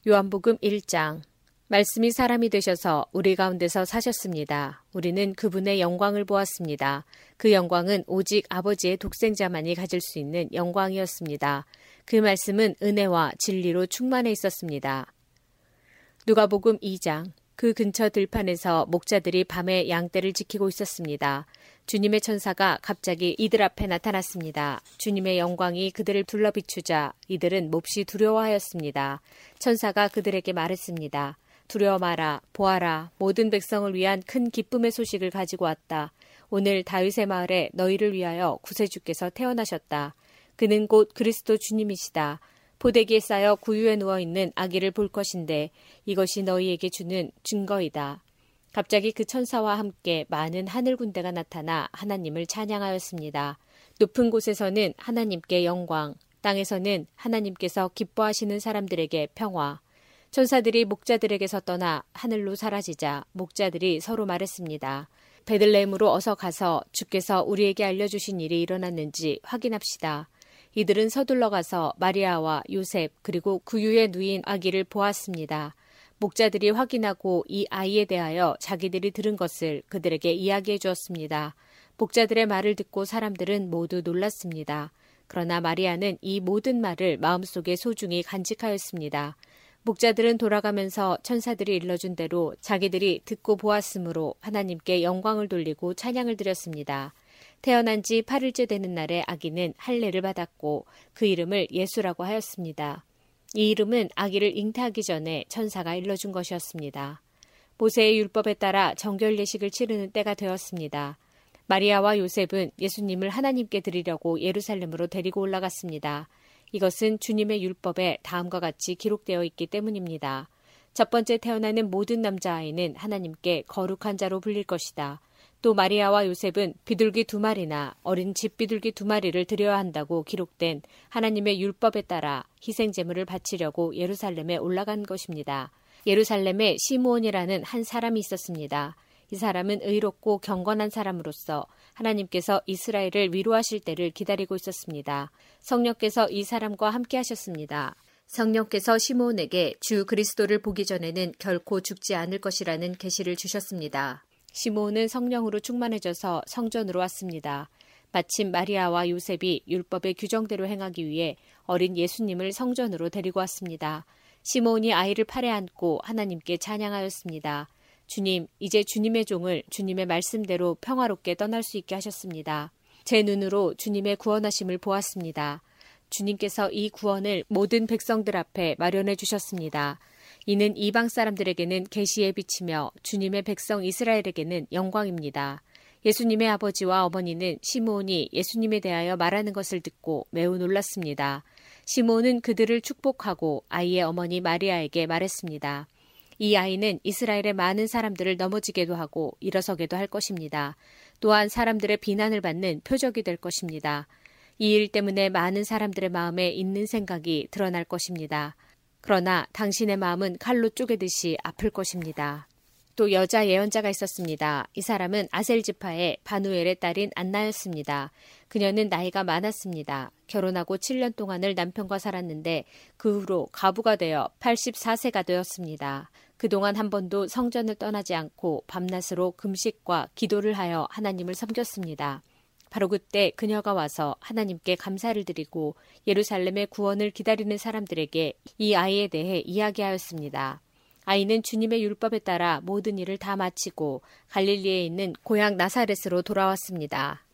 요한복음 1장 말씀이 사람이 되셔서 우리 가운데서 사셨습니다. 우리는 그분의 영광을 보았습니다. 그 영광은 오직 아버지의 독생자만이 가질 수 있는 영광이었습니다. 그 말씀은 은혜와 진리로 충만해 있었습니다. 누가복음 2장 그 근처 들판에서 목자들이 밤에 양떼를 지키고 있었습니다. 주님의 천사가 갑자기 이들 앞에 나타났습니다. 주님의 영광이 그들을 둘러 비추자 이들은 몹시 두려워하였습니다. 천사가 그들에게 말했습니다. 두려워 마라, 보아라, 모든 백성을 위한 큰 기쁨의 소식을 가지고 왔다. 오늘 다윗의 마을에 너희를 위하여 구세주께서 태어나셨다. 그는 곧 그리스도 주님이시다. 포대기에 쌓여 구유에 누워 있는 아기를 볼 것인데 이것이 너희에게 주는 증거이다. 갑자기 그 천사와 함께 많은 하늘 군대가 나타나 하나님을 찬양하였습니다. 높은 곳에서는 하나님께 영광, 땅에서는 하나님께서 기뻐하시는 사람들에게 평화. 천사들이 목자들에게서 떠나 하늘로 사라지자 목자들이 서로 말했습니다. 베들레헴으로 어서 가서 주께서 우리에게 알려주신 일이 일어났는지 확인합시다. 이들은 서둘러 가서 마리아와 요셉 그리고 구유에 누인 아기를 보았습니다. 목자들이 확인하고 이 아이에 대하여 자기들이 들은 것을 그들에게 이야기해 주었습니다. 목자들의 말을 듣고 사람들은 모두 놀랐습니다. 그러나 마리아는 이 모든 말을 마음속에 소중히 간직하였습니다. 목자들은 돌아가면서 천사들이 일러준 대로 자기들이 듣고 보았으므로 하나님께 영광을 돌리고 찬양을 드렸습니다. 태어난 지 8일째 되는 날에 아기는 할례를 받았고 그 이름을 예수라고 하였습니다. 이 이름은 아기를 잉태하기 전에 천사가 일러준 것이었습니다. 모세의 율법에 따라 정결 예식을 치르는 때가 되었습니다. 마리아와 요셉은 예수님을 하나님께 드리려고 예루살렘으로 데리고 올라갔습니다. 이것은 주님의 율법에 다음과 같이 기록되어 있기 때문입니다. 첫 번째 태어나는 모든 남자아이는 하나님께 거룩한 자로 불릴 것이다. 또 마리아와 요셉은 비둘기 두 마리나 어린 집 비둘기 두 마리를 드려야 한다고 기록된 하나님의 율법에 따라 희생 제물을 바치려고 예루살렘에 올라간 것입니다. 예루살렘에 시므온이라는 한 사람이 있었습니다. 이 사람은 의롭고 경건한 사람으로서 하나님께서 이스라엘을 위로하실 때를 기다리고 있었습니다. 성령께서 이 사람과 함께 하셨습니다. 성령께서 시므온에게 주 그리스도를 보기 전에는 결코 죽지 않을 것이라는 계시를 주셨습니다. 시므온은 성령으로 충만해져서 성전으로 왔습니다. 마침 마리아와 요셉이 율법의 규정대로 행하기 위해 어린 예수님을 성전으로 데리고 왔습니다. 시몬이 아이를 팔에 안고 하나님께 찬양하였습니다. 주님, 이제 주님의 종을 주님의 말씀대로 평화롭게 떠날 수 있게 하셨습니다. 제 눈으로 주님의 구원하심을 보았습니다. 주님께서 이 구원을 모든 백성들 앞에 마련해 주셨습니다. 이는 이방 사람들에게는 계시에 비치며 주님의 백성 이스라엘에게는 영광입니다. 예수님의 아버지와 어머니는 시므온이 예수님에 대하여 말하는 것을 듣고 매우 놀랐습니다. 시므온은 그들을 축복하고 아이의 어머니 마리아에게 말했습니다. 이 아이는 이스라엘의 많은 사람들을 넘어지게도 하고 일어서게도 할 것입니다. 또한 사람들의 비난을 받는 표적이 될 것입니다. 이 일 때문에 많은 사람들의 마음에 있는 생각이 드러날 것입니다. 그러나 당신의 마음은 칼로 쪼개듯이 아플 것입니다. 또 여자 예언자가 있었습니다. 이 사람은 아셀 지파의 바누엘의 딸인 안나였습니다. 그녀는 나이가 많았습니다. 결혼하고 7년 동안을 남편과 살았는데 그 후로 가부가 되어 84세가 되었습니다. 그동안 한 번도 성전을 떠나지 않고 밤낮으로 금식과 기도를 하여 하나님을 섬겼습니다. 바로 그때 그녀가 와서 하나님께 감사를 드리고 예루살렘의 구원을 기다리는 사람들에게 이 아이에 대해 이야기하였습니다. 아이는 주님의 율법에 따라 모든 일을 다 마치고 갈릴리에 있는 고향 나사렛으로 돌아왔습니다.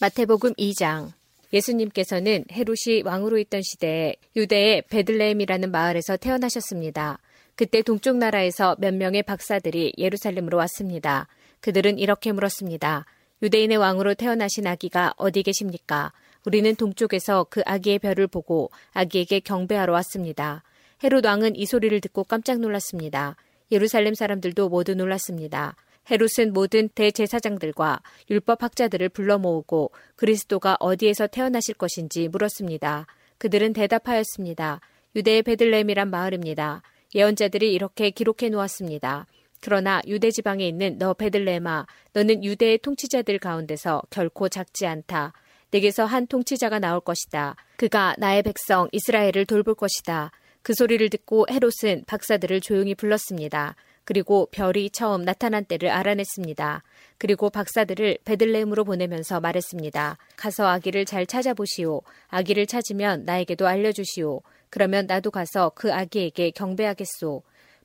마태복음 2장 예수님께서는 헤롯이 왕으로 있던 시대에 유대의 베들레헴이라는 마을에서 태어나셨습니다. 그때 동쪽 나라에서 몇 명의 박사들이 예루살렘으로 왔습니다. 그들은 이렇게 물었습니다. 유대인의 왕으로 태어나신 아기가 어디 계십니까? 우리는 동쪽에서 그 아기의 별을 보고 아기에게 경배하러 왔습니다. 헤롯 왕은 이 소리를 듣고 깜짝 놀랐습니다. 예루살렘 사람들도 모두 놀랐습니다. 헤롯은 모든 대제사장들과 율법학자들을 불러 모으고 그리스도가 어디에서 태어나실 것인지 물었습니다. 그들은 대답하였습니다. 유대의 베들레헴이란 마을입니다. 예언자들이 이렇게 기록해 놓았습니다. 그러나 유대 지방에 있는 너 베들레헴아 너는 유대의 통치자들 가운데서 결코 작지 않다. 내게서 한 통치자가 나올 것이다. 그가 나의 백성 이스라엘을 돌볼 것이다. 그 소리를 듣고 헤롯은 박사들을 조용히 불렀습니다. 그리고 별이 처음 나타난 때를 알아냈습니다. 그리고 박사들을 베들레헴으로 보내면서 말했습니다. 가서 아기를 잘 찾아보시오. 아기를 찾으면 나에게도 알려주시오. 그러면 나도 가서 그 아기에게 경배하겠소.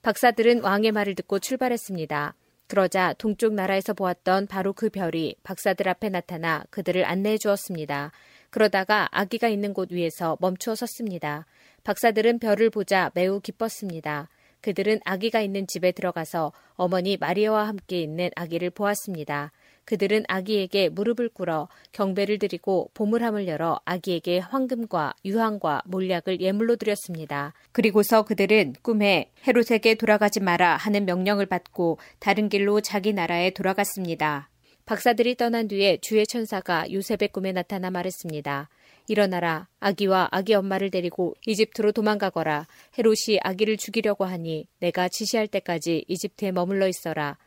박사들은 왕의 말을 듣고 출발했습니다. 그러자 동쪽 나라에서 보았던 바로 그 별이 박사들 앞에 나타나 그들을 안내해 주었습니다. 그러다가 아기가 있는 곳 위에서 멈추어 섰습니다. 박사들은 별을 보자 매우 기뻤습니다. 그들은 아기가 있는 집에 들어가서 어머니 마리아와 함께 있는 아기를 보았습니다. 그들은 아기에게 무릎을 꿇어 경배를 드리고 보물함을 열어 아기에게 황금과 유황과 몰약을 예물로 드렸습니다. 그리고서 그들은 꿈에 헤롯에게 돌아가지 마라 하는 명령을 받고 다른 길로 자기 나라에 돌아갔습니다. 박사들이 떠난 뒤에 주의 천사가 요셉의 꿈에 나타나 말했습니다. 일어나라. 아기와 아기 엄마를 데리고 이집트로 도망가거라. 헤롯이 아기를 죽이려고 하니 내가 지시할 때까지 이집트에 머물러 있어라.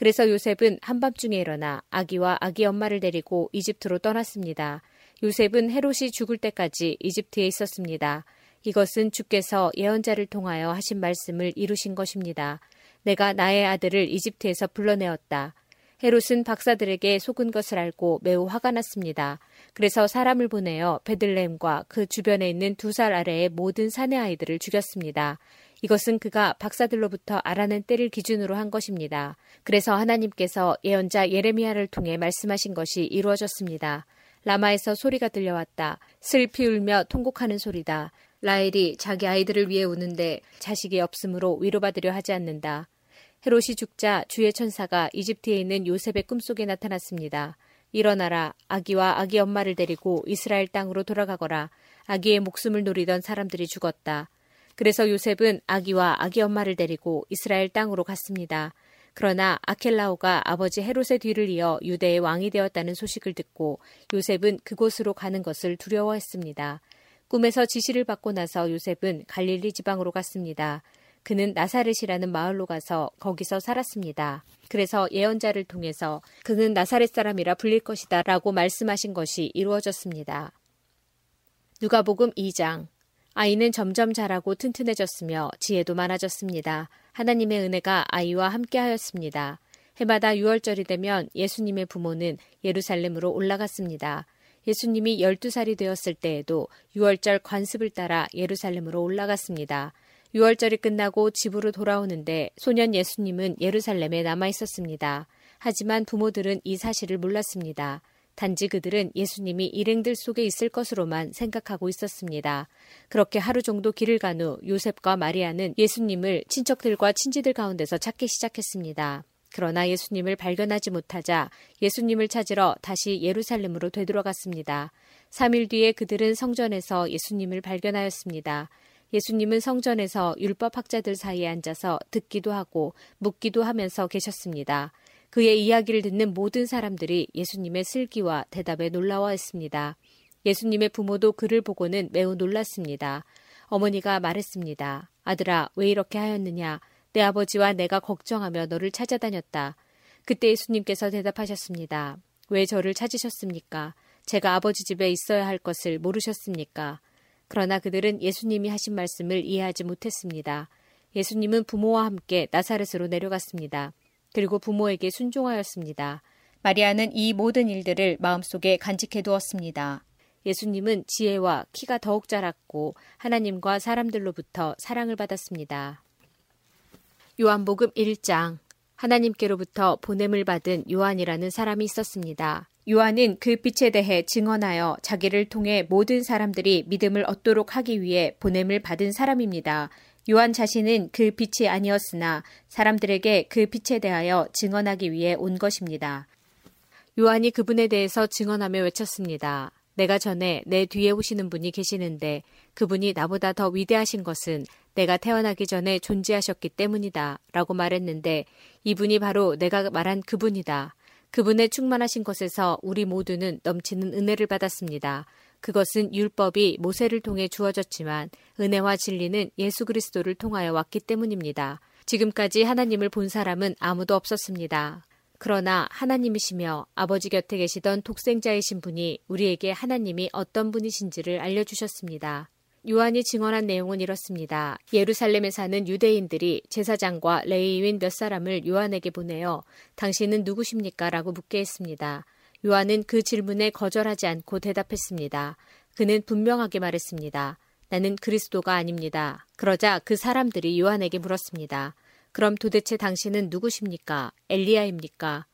그래서 요셉은 한밤중에 일어나 아기와 아기 엄마를 데리고 이집트로 떠났습니다. 요셉은 헤롯이 죽을 때까지 이집트에 있었습니다. 이것은 주께서 예언자를 통하여 하신 말씀을 이루신 것입니다. 내가 나의 아들을 이집트에서 불러내었다. 헤롯은 박사들에게 속은 것을 알고 매우 화가 났습니다. 그래서 사람을 보내어 베들레헴과 그 주변에 있는 두 살 아래의 모든 사내 아이들을 죽였습니다. 이것은 그가 박사들로부터 알아낸 때를 기준으로 한 것입니다. 그래서 하나님께서 예언자 예레미야를 통해 말씀하신 것이 이루어졌습니다. 라마에서 소리가 들려왔다. 슬피 울며 통곡하는 소리다. 라헬이 자기 아이들을 위해 우는데 자식이 없으므로 위로받으려 하지 않는다. 헤롯이 죽자 주의 천사가 이집트에 있는 요셉의 꿈속에 나타났습니다. 일어나라. 아기와 아기 엄마를 데리고 이스라엘 땅으로 돌아가거라. 아기의 목숨을 노리던 사람들이 죽었다. 그래서 요셉은 아기와 아기 엄마를 데리고 이스라엘 땅으로 갔습니다. 그러나 아켈라오가 아버지 헤롯의 뒤를 이어 유대의 왕이 되었다는 소식을 듣고 요셉은 그곳으로 가는 것을 두려워했습니다. 꿈에서 지시를 받고 나서 요셉은 갈릴리 지방으로 갔습니다. 그는 나사렛이라는 마을로 가서 거기서 살았습니다. 그래서 예언자를 통해서 그는 나사렛 사람이라 불릴 것이다 라고 말씀하신 것이 이루어졌습니다. 누가복음 2장 아이는 점점 자라고 튼튼해졌으며 지혜도 많아졌습니다. 하나님의 은혜가 아이와 함께하였습니다. 해마다 6월절이 되면 예수님의 부모는 예루살렘으로 올라갔습니다. 예수님이 12살이 되었을 때에도 6월절 관습을 따라 예루살렘으로 올라갔습니다. 6월절이 끝나고 집으로 돌아오는데 소년 예수님은 예루살렘에 남아 있었습니다. 하지만 부모들은 이 사실을 몰랐습니다. 단지 그들은 예수님이 일행들 속에 있을 것으로만 생각하고 있었습니다. 그렇게 하루 정도 길을 간 후 요셉과 마리아는 예수님을 친척들과 친지들 가운데서 찾기 시작했습니다. 그러나 예수님을 발견하지 못하자 예수님을 찾으러 다시 예루살렘으로 되돌아갔습니다. 3일 뒤에 그들은 성전에서 예수님을 발견하였습니다. 예수님은 성전에서 율법 학자들 사이에 앉아서 듣기도 하고 묻기도 하면서 계셨습니다. 그의 이야기를 듣는 모든 사람들이 예수님의 슬기와 대답에 놀라워했습니다. 예수님의 부모도 그를 보고는 매우 놀랐습니다. 어머니가 말했습니다. 아들아, 왜 이렇게 하였느냐? 내 아버지와 내가 걱정하며 너를 찾아다녔다. 그때 예수님께서 대답하셨습니다. 왜 저를 찾으셨습니까? 제가 아버지 집에 있어야 할 것을 모르셨습니까? 그러나 그들은 예수님이 하신 말씀을 이해하지 못했습니다. 예수님은 부모와 함께 나사렛으로 내려갔습니다. 그리고 부모에게 순종하였습니다. 마리아는 이 모든 일들을 마음속에 간직해 두었습니다. 예수님은 지혜와 키가 더욱 자랐고 하나님과 사람들로부터 사랑을 받았습니다. 요한복음 1장 하나님께로부터 보냄을 받은 요한이라는 사람이 있었습니다. 요한은 그 빛에 대해 증언하여 자기를 통해 모든 사람들이 믿음을 얻도록 하기 위해 보냄을 받은 사람입니다. 요한 자신은 그 빛이 아니었으나 사람들에게 그 빛에 대하여 증언하기 위해 온 것입니다. 요한이 그분에 대해서 증언하며 외쳤습니다. 내가 전에 내 뒤에 오시는 분이 계시는데 그분이 나보다 더 위대하신 것은 내가 태어나기 전에 존재하셨기 때문이다. 라고 말했는데 이분이 바로 내가 말한 그분이다. 그분의 충만하신 것에서 우리 모두는 넘치는 은혜를 받았습니다. 그것은 율법이 모세를 통해 주어졌지만 은혜와 진리는 예수 그리스도를 통하여 왔기 때문입니다. 지금까지 하나님을 본 사람은 아무도 없었습니다. 그러나 하나님이시며 아버지 곁에 계시던 독생자이신 분이 우리에게 하나님이 어떤 분이신지를 알려주셨습니다. 요한이 증언한 내용은 이렇습니다. 예루살렘에 사는 유대인들이 제사장과 레이인 몇 사람을 요한에게 보내어 당신은 누구십니까? 라고 묻게 했습니다. 요한은 그 질문에 거절하지 않고 대답했습니다. 그는 분명하게 말했습니다. 나는 그리스도가 아닙니다. 그러자 그 사람들이 요한에게 물었습니다. 그럼 도대체 당신은 누구십니까? 엘리야입니까?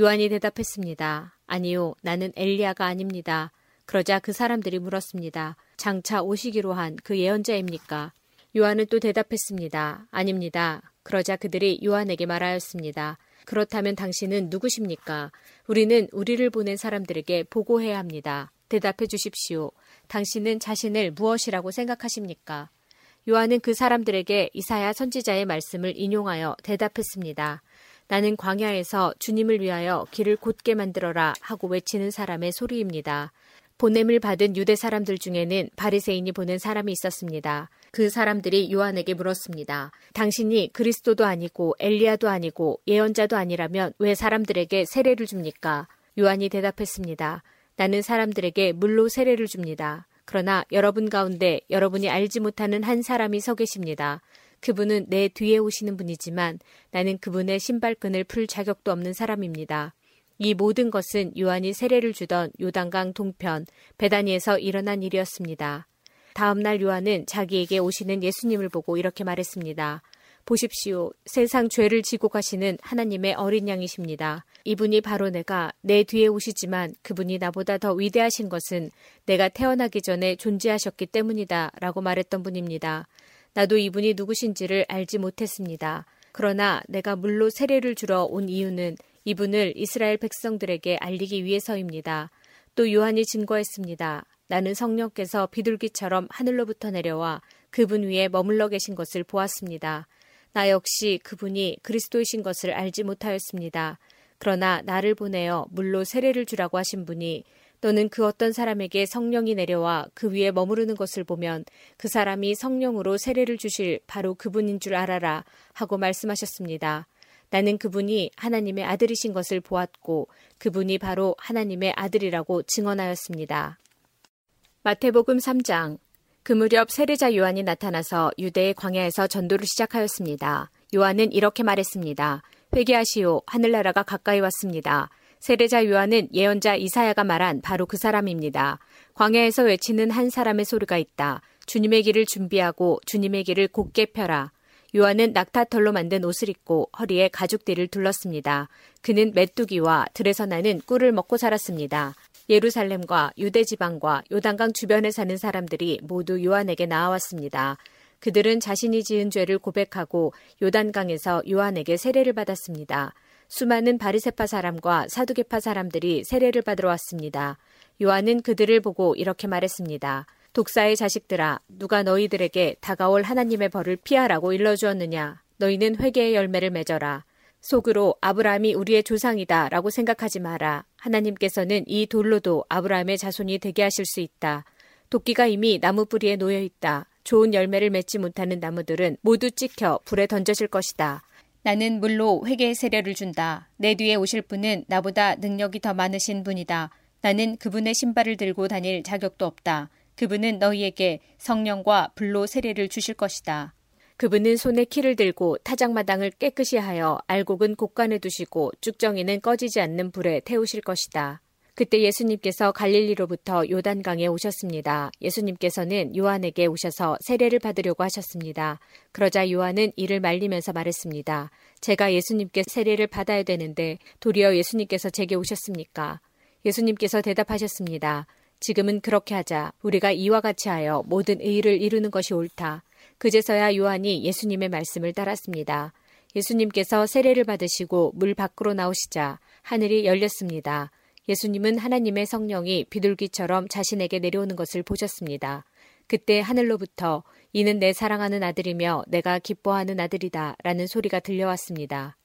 요한이 대답했습니다. 아니요, 나는 엘리야가 아닙니다. 그러자 그 사람들이 물었습니다. 장차 오시기로 한 그 예언자입니까? 요한은 또 대답했습니다. 아닙니다. 그러자 그들이 요한에게 말하였습니다. 그렇다면 당신은 누구십니까? 우리는 우리를 보낸 사람들에게 보고해야 합니다. 대답해 주십시오. 당신은 자신을 무엇이라고 생각하십니까? 요한은 그 사람들에게 이사야 선지자의 말씀을 인용하여 대답했습니다. 나는 광야에서 주님을 위하여 길을 곧게 만들어라 하고 외치는 사람의 소리입니다. 보냄을 받은 유대 사람들 중에는 바리새인이 보낸 사람이 있었습니다. 그 사람들이 요한에게 물었습니다. 당신이 그리스도도 아니고 엘리야도 아니고 예언자도 아니라면 왜 사람들에게 세례를 줍니까? 요한이 대답했습니다. 나는 사람들에게 물로 세례를 줍니다. 그러나 여러분 가운데 여러분이 알지 못하는 한 사람이 서 계십니다. 그분은 내 뒤에 오시는 분이지만 나는 그분의 신발끈을 풀 자격도 없는 사람입니다. 이 모든 것은 요한이 세례를 주던 요단강 동편 베다니에서 일어난 일이었습니다. 다음 날 요한은 자기에게 오시는 예수님을 보고 이렇게 말했습니다. 보십시오. 세상 죄를 지고 가시는 하나님의 어린 양이십니다. 이분이 바로 내가 내 뒤에 오시지만 그분이 나보다 더 위대하신 것은 내가 태어나기 전에 존재하셨기 때문이다. 라고 말했던 분입니다. 나도 이분이 누구신지를 알지 못했습니다. 그러나 내가 물로 세례를 주러 온 이유는 이분을 이스라엘 백성들에게 알리기 위해서입니다. 또 요한이 증거했습니다. 나는 성령께서 비둘기처럼 하늘로부터 내려와 그분 위에 머물러 계신 것을 보았습니다. 나 역시 그분이 그리스도이신 것을 알지 못하였습니다. 그러나 나를 보내어 물로 세례를 주라고 하신 분이 너는 그 어떤 사람에게 성령이 내려와 그 위에 머무르는 것을 보면 그 사람이 성령으로 세례를 주실 바로 그분인 줄 알아라 하고 말씀하셨습니다. 나는 그분이 하나님의 아들이신 것을 보았고 그분이 바로 하나님의 아들이라고 증언하였습니다. 마태복음 3장 그 무렵 세례자 요한이 나타나서 유대의 광야에서 전도를 시작하였습니다. 요한은 이렇게 말했습니다. 회개하시오 하늘나라가 가까이 왔습니다. 세례자 요한은 예언자 이사야가 말한 바로 그 사람입니다. 광야에서 외치는 한 사람의 소리가 있다. 주님의 길을 준비하고 주님의 길을 곧게 펴라. 요한은 낙타털로 만든 옷을 입고 허리에 가죽띠를 둘렀습니다. 그는 메뚜기와 들에서 나는 꿀을 먹고 살았습니다. 예루살렘과 유대 지방과 요단강 주변에 사는 사람들이 모두 요한에게 나와왔습니다. 그들은 자신이 지은 죄를 고백하고 요단강에서 요한에게 세례를 받았습니다. 수많은 바리세파 사람과 사두개파 사람들이 세례를 받으러 왔습니다. 요한은 그들을 보고 이렇게 말했습니다. 독사의 자식들아, 누가 너희들에게 다가올 하나님의 벌을 피하라고 일러주었느냐? 너희는 회개의 열매를 맺어라. 속으로 아브라함이 우리의 조상이다 라고 생각하지 마라. 하나님께서는 이 돌로도 아브라함의 자손이 되게 하실 수 있다. 도끼가 이미 나무 뿌리에 놓여 있다. 좋은 열매를 맺지 못하는 나무들은 모두 찍혀 불에 던져질 것이다. 나는 물로 회개의 세례를 준다. 내 뒤에 오실 분은 나보다 능력이 더 많으신 분이다. 나는 그분의 신발을 들고 다닐 자격도 없다. 그분은 너희에게 성령과 불로 세례를 주실 것이다. 그분은 손에 키를 들고 타작마당을 깨끗이 하여 알곡은 곳간에 두시고 쭉정이는 꺼지지 않는 불에 태우실 것이다. 그때 예수님께서 갈릴리로부터 요단강에 오셨습니다. 예수님께서는 요한에게 오셔서 세례를 받으려고 하셨습니다. 그러자 요한은 이를 말리면서 말했습니다. 제가 예수님께 세례를 받아야 되는데 도리어 예수님께서 제게 오셨습니까? 예수님께서 대답하셨습니다. 지금은 그렇게 하자. 우리가 이와 같이 하여 모든 의를 이루는 것이 옳다. 그제서야 요한이 예수님의 말씀을 따랐습니다. 예수님께서 세례를 받으시고 물 밖으로 나오시자 하늘이 열렸습니다. 예수님은 하나님의 성령이 비둘기처럼 자신에게 내려오는 것을 보셨습니다. 그때 하늘로부터 이는 내 사랑하는 아들이며 내가 기뻐하는 아들이다 라는 소리가 들려왔습니다.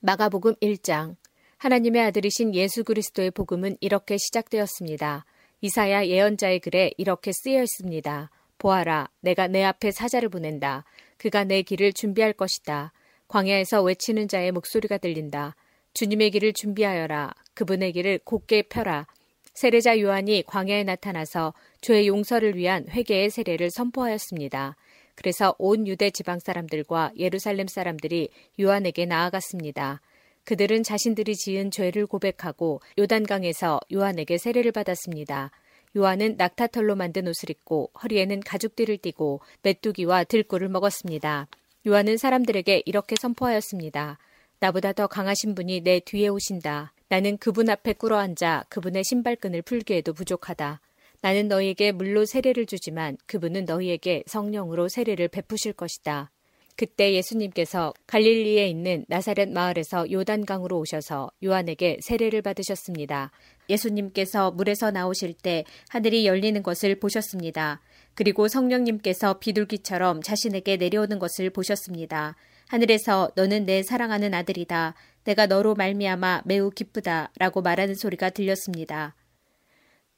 마가복음 1장 하나님의 아들이신 예수 그리스도의 복음은 이렇게 시작되었습니다. 이사야 예언자의 글에 이렇게 쓰여 있습니다. 보아라, 내가 내 앞에 사자를 보낸다. 그가 내 길을 준비할 것이다. 광야에서 외치는 자의 목소리가 들린다. 주님의 길을 준비하여라. 그분의 길을 곧게 펴라. 세례자 요한이 광야에 나타나서 죄의 용서를 위한 회개의 세례를 선포하였습니다. 그래서 온 유대 지방 사람들과 예루살렘 사람들이 요한에게 나아갔습니다. 그들은 자신들이 지은 죄를 고백하고 요단강에서 요한에게 세례를 받았습니다. 요한은 낙타털로 만든 옷을 입고 허리에는 가죽띠를 띠고 메뚜기와 들꿀을 먹었습니다. 요한은 사람들에게 이렇게 선포하였습니다. 나보다 더 강하신 분이 내 뒤에 오신다. 나는 그분 앞에 꿇어앉아 그분의 신발끈을 풀기에도 부족하다. 나는 너희에게 물로 세례를 주지만 그분은 너희에게 성령으로 세례를 베푸실 것이다. 그때 예수님께서 갈릴리에 있는 나사렛 마을에서 요단강으로 오셔서 요한에게 세례를 받으셨습니다. 예수님께서 물에서 나오실 때 하늘이 열리는 것을 보셨습니다. 그리고 성령님께서 비둘기처럼 자신에게 내려오는 것을 보셨습니다. 하늘에서 너는 내 사랑하는 아들이다. 내가 너로 말미암아 매우 기쁘다라고 말하는 소리가 들렸습니다.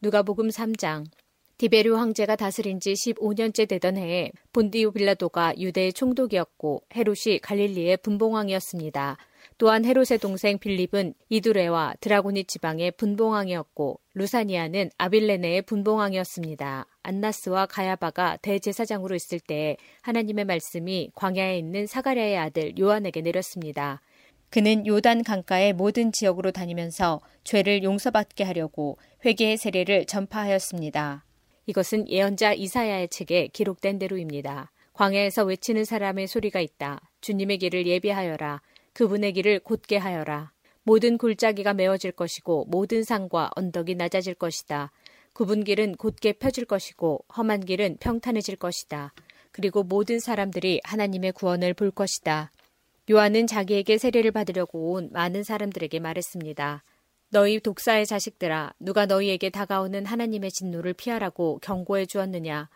누가복음 3장 디베르 황제가 다스린 지 15년째 되던 해에 본디오 빌라도가 유대의 총독이었고 헤롯이 갈릴리의 분봉왕이었습니다. 또한 헤롯의 동생 빌립은 이두레와 드라고니 지방의 분봉왕이었고 루사니아는 아빌레네의 분봉왕이었습니다. 안나스와 가야바가 대제사장으로 있을 때 하나님의 말씀이 광야에 있는 사가랴의 아들 요한에게 내렸습니다. 그는 요단 강가의 모든 지역으로 다니면서 죄를 용서받게 하려고 회개의 세례를 전파하였습니다. 이것은 예언자 이사야의 책에 기록된 대로입니다. 광야에서 외치는 사람의 소리가 있다. 주님의 길을 예비하여라. 그분의 길을 곧게 하여라. 모든 골짜기가 메워질 것이고 모든 산과 언덕이 낮아질 것이다. 굽은 길은 곧게 펴질 것이고 험한 길은 평탄해질 것이다. 그리고 모든 사람들이 하나님의 구원을 볼 것이다. 요한은 자기에게 세례를 받으려고 온 많은 사람들에게 말했습니다. 너희 독사의 자식들아, 누가 너희에게 다가오는 하나님의 진노를 피하라고 경고해 주었느냐?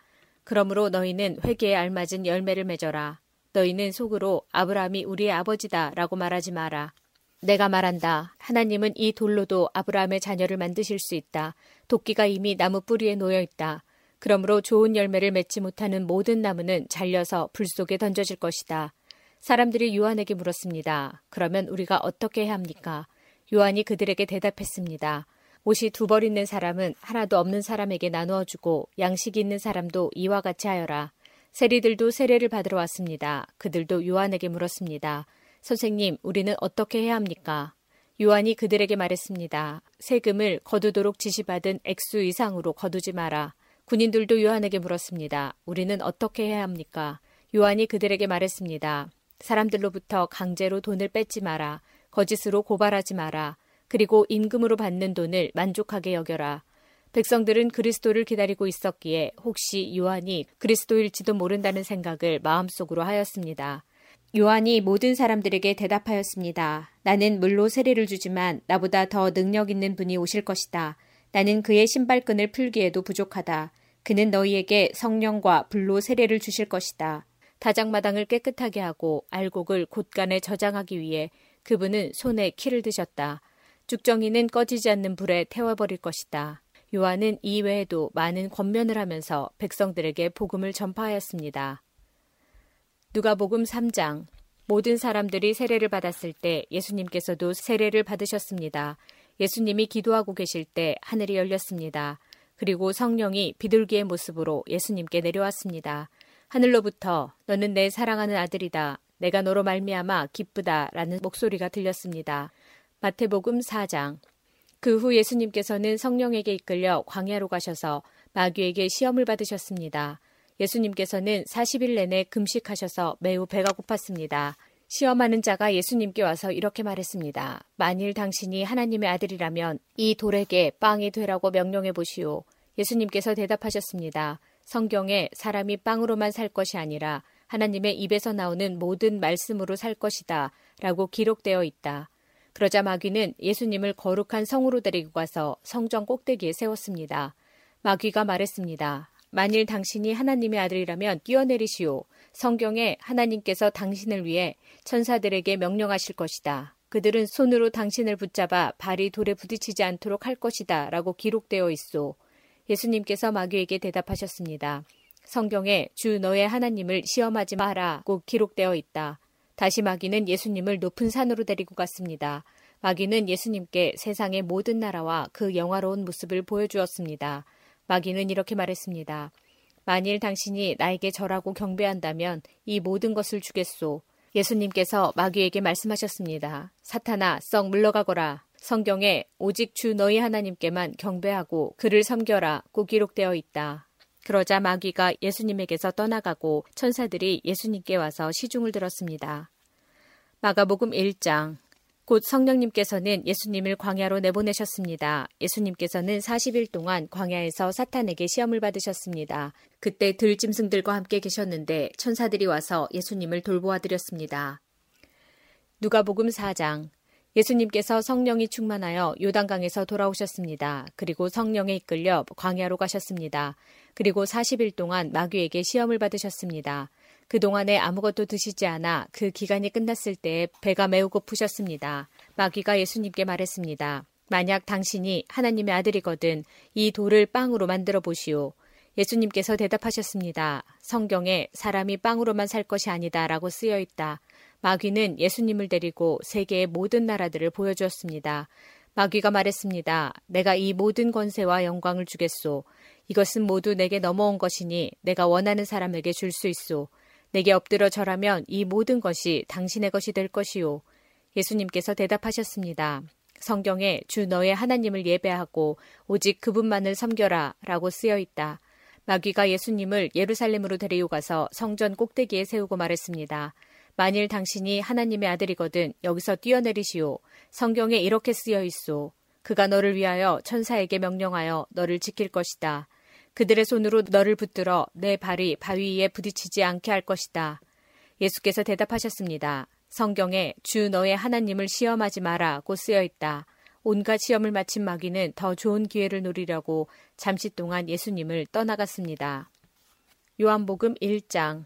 그러므로 너희는 회개에 알맞은 열매를 맺어라. 너희는 속으로 아브라함이 우리의 아버지다 라고 말하지 마라. 내가 말한다. 하나님은 이 돌로도 아브라함의 자녀를 만드실 수 있다. 도끼가 이미 나무 뿌리에 놓여 있다. 그러므로 좋은 열매를 맺지 못하는 모든 나무는 잘려서 불 속에 던져질 것이다. 사람들이 요한에게 물었습니다. 그러면 우리가 어떻게 해야 합니까? 요한이 그들에게 대답했습니다. 옷이 두 벌 있는 사람은 하나도 없는 사람에게 나누어 주고 양식이 있는 사람도 이와 같이 하여라. 세리들도 세례를 받으러 왔습니다. 그들도 요한에게 물었습니다. 선생님, 우리는 어떻게 해야 합니까? 요한이 그들에게 말했습니다. 세금을 거두도록 지시받은 액수 이상으로 거두지 마라. 군인들도 요한에게 물었습니다. 우리는 어떻게 해야 합니까? 요한이 그들에게 말했습니다. 사람들로부터 강제로 돈을 뺏지 마라. 거짓으로 고발하지 마라. 그리고 임금으로 받는 돈을 만족하게 여겨라. 백성들은 그리스도를 기다리고 있었기에 혹시 요한이 그리스도일지도 모른다는 생각을 마음속으로 하였습니다. 요한이 모든 사람들에게 대답하였습니다. 나는 물로 세례를 주지만 나보다 더 능력 있는 분이 오실 것이다. 나는 그의 신발끈을 풀기에도 부족하다. 그는 너희에게 성령과 불로 세례를 주실 것이다. 다장마당을 깨끗하게 하고 알곡을 곳간에 저장하기 위해 그분은 손에 키를 드셨다. 죽정이는 꺼지지 않는 불에 태워버릴 것이다. 요한은 이 외에도 많은 권면을 하면서 백성들에게 복음을 전파하였습니다. 누가복음 3장 모든 사람들이 세례를 받았을 때 예수님께서도 세례를 받으셨습니다. 예수님이 기도하고 계실 때 하늘이 열렸습니다. 그리고 성령이 비둘기의 모습으로 예수님께 내려왔습니다. 하늘로부터 너는 내 사랑하는 아들이다. 내가 너로 말미암아 기쁘다라는 목소리가 들렸습니다. 마태복음 4장 그 후 예수님께서는 성령에게 이끌려 광야로 가셔서 마귀에게 시험을 받으셨습니다. 예수님께서는 40일 내내 금식하셔서 매우 배가 고팠습니다. 시험하는 자가 예수님께 와서 이렇게 말했습니다. 만일 당신이 하나님의 아들이라면 이 돌에게 빵이 되라고 명령해 보시오. 예수님께서 대답하셨습니다. 성경에 사람이 빵으로만 살 것이 아니라 하나님의 입에서 나오는 모든 말씀으로 살 것이다. 라고 기록되어 있다. 그러자 마귀는 예수님을 거룩한 성으로 데리고 가서 성전 꼭대기에 세웠습니다. 마귀가 말했습니다. 만일 당신이 하나님의 아들이라면 뛰어내리시오. 성경에 하나님께서 당신을 위해 천사들에게 명령하실 것이다. 그들은 손으로 당신을 붙잡아 발이 돌에 부딪히지 않도록 할 것이다. 라고 기록되어 있소. 예수님께서 마귀에게 대답하셨습니다. 성경에 주 너의 하나님을 시험하지 마라고 기록되어 있다. 다시 마귀는 예수님을 높은 산으로 데리고 갔습니다. 마귀는 예수님께 세상의 모든 나라와 그 영화로운 모습을 보여주었습니다. 마귀는 이렇게 말했습니다. 만일 당신이 나에게 절하고 경배한다면 이 모든 것을 주겠소. 예수님께서 마귀에게 말씀하셨습니다. 사탄아, 썩 물러가거라. 성경에 오직 주 너희 하나님께만 경배하고 그를 섬겨라. 고 기록되어 있다. 그러자 마귀가 예수님에게서 떠나가고 천사들이 예수님께 와서 시중을 들었습니다. 마가복음 1장 곧 성령님께서는 예수님을 광야로 내보내셨습니다. 예수님께서는 40일 동안 광야에서 사탄에게 시험을 받으셨습니다. 그때 들짐승들과 함께 계셨는데 천사들이 와서 예수님을 돌보아 드렸습니다. 누가복음 4장 예수님께서 성령이 충만하여 요단강에서 돌아오셨습니다. 그리고 성령에 이끌려 광야로 가셨습니다. 그리고 40일 동안 마귀에게 시험을 받으셨습니다. 그동안에 아무것도 드시지 않아 그 기간이 끝났을 때 배가 매우 고프셨습니다. 마귀가 예수님께 말했습니다. 만약 당신이 하나님의 아들이거든 이 돌을 빵으로 만들어 보시오. 예수님께서 대답하셨습니다. 성경에 사람이 빵으로만 살 것이 아니다 라고 쓰여 있다. 마귀는 예수님을 데리고 세계의 모든 나라들을 보여주었습니다. 마귀가 말했습니다. 내가 이 모든 권세와 영광을 주겠소. 이것은 모두 내게 넘어온 것이니 내가 원하는 사람에게 줄 수 있소. 내게 엎드려 절하면 이 모든 것이 당신의 것이 될 것이요. 예수님께서 대답하셨습니다. 성경에 주 너의 하나님을 예배하고 오직 그분만을 섬겨라 라고 쓰여 있다. 마귀가 예수님을 예루살렘으로 데리고 가서 성전 꼭대기에 세우고 말했습니다. 만일 당신이 하나님의 아들이거든 여기서 뛰어내리시오. 성경에 이렇게 쓰여 있소. 그가 너를 위하여 천사에게 명령하여 너를 지킬 것이다. 그들의 손으로 너를 붙들어 내 발이 바위 위에 부딪히지 않게 할 것이다. 예수께서 대답하셨습니다. 성경에 주 너의 하나님을 시험하지 마라고 쓰여 있다. 온갖 시험을 마친 마귀는 더 좋은 기회를 노리려고 잠시 동안 예수님을 떠나갔습니다. 요한복음 1장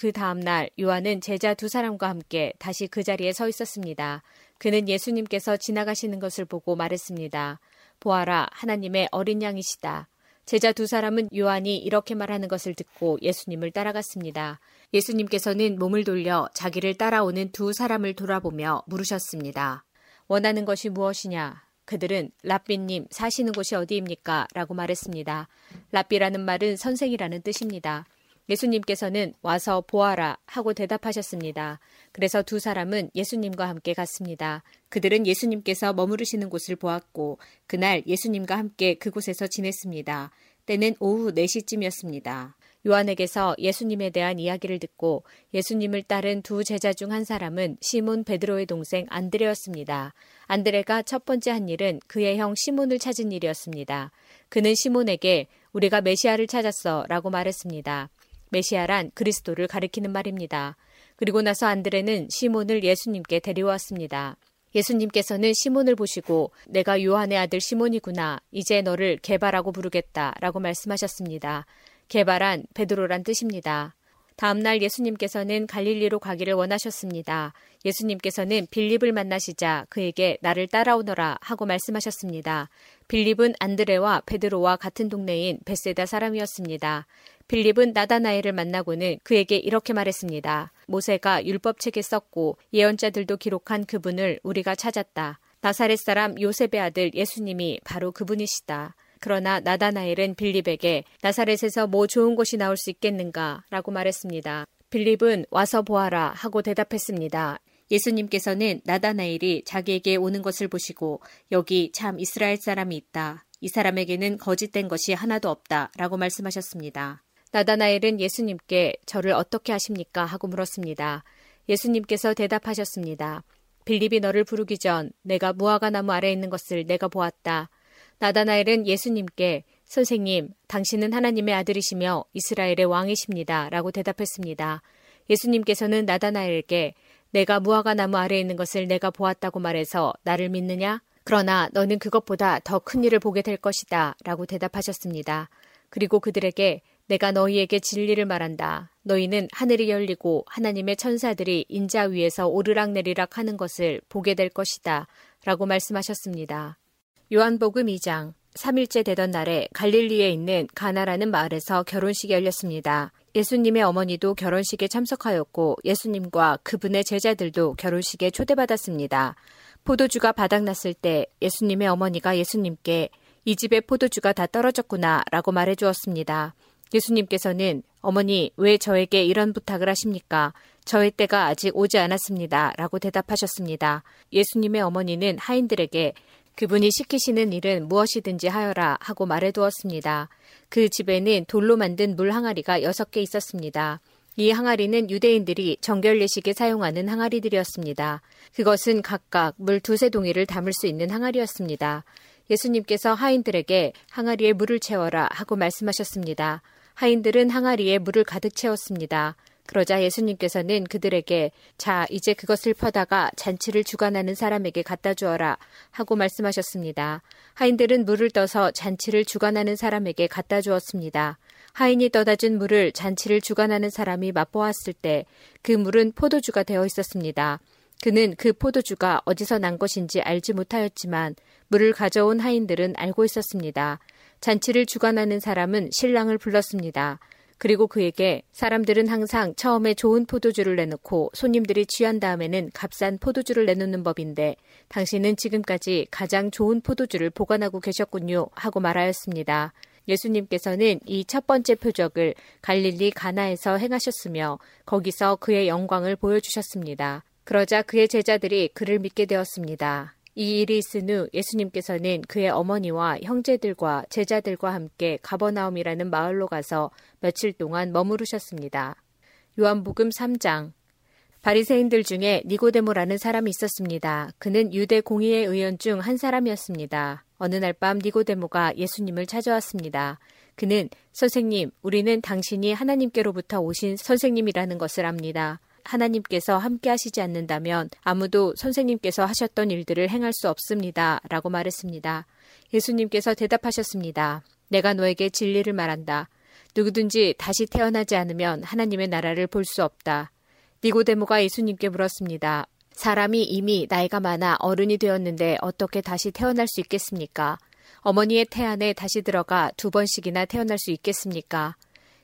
그 다음 날 요한은 제자 두 사람과 함께 다시 그 자리에 서 있었습니다. 그는 예수님께서 지나가시는 것을 보고 말했습니다. 보아라, 하나님의 어린 양이시다. 제자 두 사람은 요한이 이렇게 말하는 것을 듣고 예수님을 따라갔습니다. 예수님께서는 몸을 돌려 자기를 따라오는 두 사람을 돌아보며 물으셨습니다. 원하는 것이 무엇이냐? 그들은 라삐님 사시는 곳이 어디입니까? 라고 말했습니다. 라삐라는 말은 선생이라는 뜻입니다. 예수님께서는 와서 보아라 하고 대답하셨습니다. 그래서 두 사람은 예수님과 함께 갔습니다. 그들은 예수님께서 머무르시는 곳을 보았고 그날 예수님과 함께 그곳에서 지냈습니다. 때는 오후 4시쯤이었습니다. 요한에게서 예수님에 대한 이야기를 듣고 예수님을 따른 두 제자 중 한 사람은 시몬 베드로의 동생 안드레였습니다. 안드레가 첫 번째 한 일은 그의 형 시몬을 찾은 일이었습니다. 그는 시몬에게 우리가 메시아를 찾았어 라고 말했습니다. 메시아란 그리스도를 가리키는 말입니다. 그리고 나서 안드레는 시몬을 예수님께 데려왔습니다. 예수님께서는 시몬을 보시고 내가 요한의 아들 시몬이구나. 이제 너를 개발하고 부르겠다. 라고 말씀하셨습니다. 개발한 베드로란 뜻입니다. 다음 날 예수님께서는 갈릴리로 가기를 원하셨습니다. 예수님께서는 빌립을 만나시자 그에게 나를 따라오너라 하고 말씀하셨습니다. 빌립은 안드레와 베드로와 같은 동네인 베세다 사람이었습니다. 빌립은 나다나엘을 만나고는 그에게 이렇게 말했습니다. 모세가 율법책에 썼고 예언자들도 기록한 그분을 우리가 찾았다. 나사렛 사람 요셉의 아들 예수님이 바로 그분이시다. 그러나 나다나엘은 빌립에게 나사렛에서 뭐 좋은 것이 나올 수 있겠는가 라고 말했습니다. 빌립은 와서 보아라 하고 대답했습니다. 예수님께서는 나다나엘이 자기에게 오는 것을 보시고 여기 참 이스라엘 사람이 있다. 이 사람에게는 거짓된 것이 하나도 없다. 라고 말씀하셨습니다. 나다나엘은 예수님께 저를 어떻게 하십니까? 하고 물었습니다. 예수님께서 대답하셨습니다. 빌립이 너를 부르기 전 내가 무화과 나무 아래 있는 것을 내가 보았다. 나다나엘은 예수님께 선생님, 당신은 하나님의 아들이시며 이스라엘의 왕이십니다. 라고 대답했습니다. 예수님께서는 나다나엘에게 내가 무화과 나무 아래에 있는 것을 내가 보았다고 말해서 나를 믿느냐? 그러나 너는 그것보다 더 큰 일을 보게 될 것이다. 라고 대답하셨습니다. 그리고 그들에게 내가 너희에게 진리를 말한다. 너희는 하늘이 열리고 하나님의 천사들이 인자 위에서 오르락내리락 하는 것을 보게 될 것이다. 라고 말씀하셨습니다. 요한복음 2장 3일째 되던 날에 갈릴리에 있는 가나라는 마을에서 결혼식이 열렸습니다. 예수님의 어머니도 결혼식에 참석하였고 예수님과 그분의 제자들도 결혼식에 초대받았습니다. 포도주가 바닥났을 때 예수님의 어머니가 예수님께 이 집에 포도주가 다 떨어졌구나 라고 말해 주었습니다. 예수님께서는 어머니 왜 저에게 이런 부탁을 하십니까? 저의 때가 아직 오지 않았습니다. 라고 대답하셨습니다. 예수님의 어머니는 하인들에게 그분이 시키시는 일은 무엇이든지 하여라 하고 말해두었습니다. 그 집에는 돌로 만든 물 항아리가 여섯 개 있었습니다. 이 항아리는 유대인들이 정결 예식에 사용하는 항아리들이었습니다. 그것은 각각 물 두세 동이를 담을 수 있는 항아리였습니다. 예수님께서 하인들에게 항아리에 물을 채워라 하고 말씀하셨습니다. 하인들은 항아리에 물을 가득 채웠습니다. 그러자 예수님께서는 그들에게 자, 이제 그것을 퍼다가 잔치를 주관하는 사람에게 갖다 주어라 하고 말씀하셨습니다. 하인들은 물을 떠서 잔치를 주관하는 사람에게 갖다 주었습니다. 하인이 떠다 준 물을 잔치를 주관하는 사람이 맛보았을 때 그 물은 포도주가 되어 있었습니다. 그는 그 포도주가 어디서 난 것인지 알지 못하였지만 물을 가져온 하인들은 알고 있었습니다. 잔치를 주관하는 사람은 신랑을 불렀습니다. 그리고 그에게 사람들은 항상 처음에 좋은 포도주를 내놓고 손님들이 취한 다음에는 값싼 포도주를 내놓는 법인데 당신은 지금까지 가장 좋은 포도주를 보관하고 계셨군요 하고 말하였습니다. 예수님께서는 이 첫 번째 표적을 갈릴리 가나에서 행하셨으며 거기서 그의 영광을 보여주셨습니다. 그러자 그의 제자들이 그를 믿게 되었습니다. 이 일이 있은 후 예수님께서는 그의 어머니와 형제들과 제자들과 함께 가버나움이라는 마을로 가서 며칠 동안 머무르셨습니다. 요한복음 3장 바리새인들 중에 니고데모라는 사람이 있었습니다. 그는 유대 공의회 의원 중 한 사람이었습니다. 어느 날 밤 니고데모가 예수님을 찾아왔습니다. 그는 선생님, 우리는 당신이 하나님께로부터 오신 선생님이라는 것을 압니다. 하나님께서 함께 하시지 않는다면 아무도 선생님께서 하셨던 일들을 행할 수 없습니다. 라고 말했습니다. 예수님께서 대답하셨습니다. 내가 너에게 진리를 말한다. 누구든지 다시 태어나지 않으면 하나님의 나라를 볼 수 없다. 니고데모가 예수님께 물었습니다. 사람이 이미 나이가 많아 어른이 되었는데 어떻게 다시 태어날 수 있겠습니까? 어머니의 태 안에 다시 들어가 두 번씩이나 태어날 수 있겠습니까?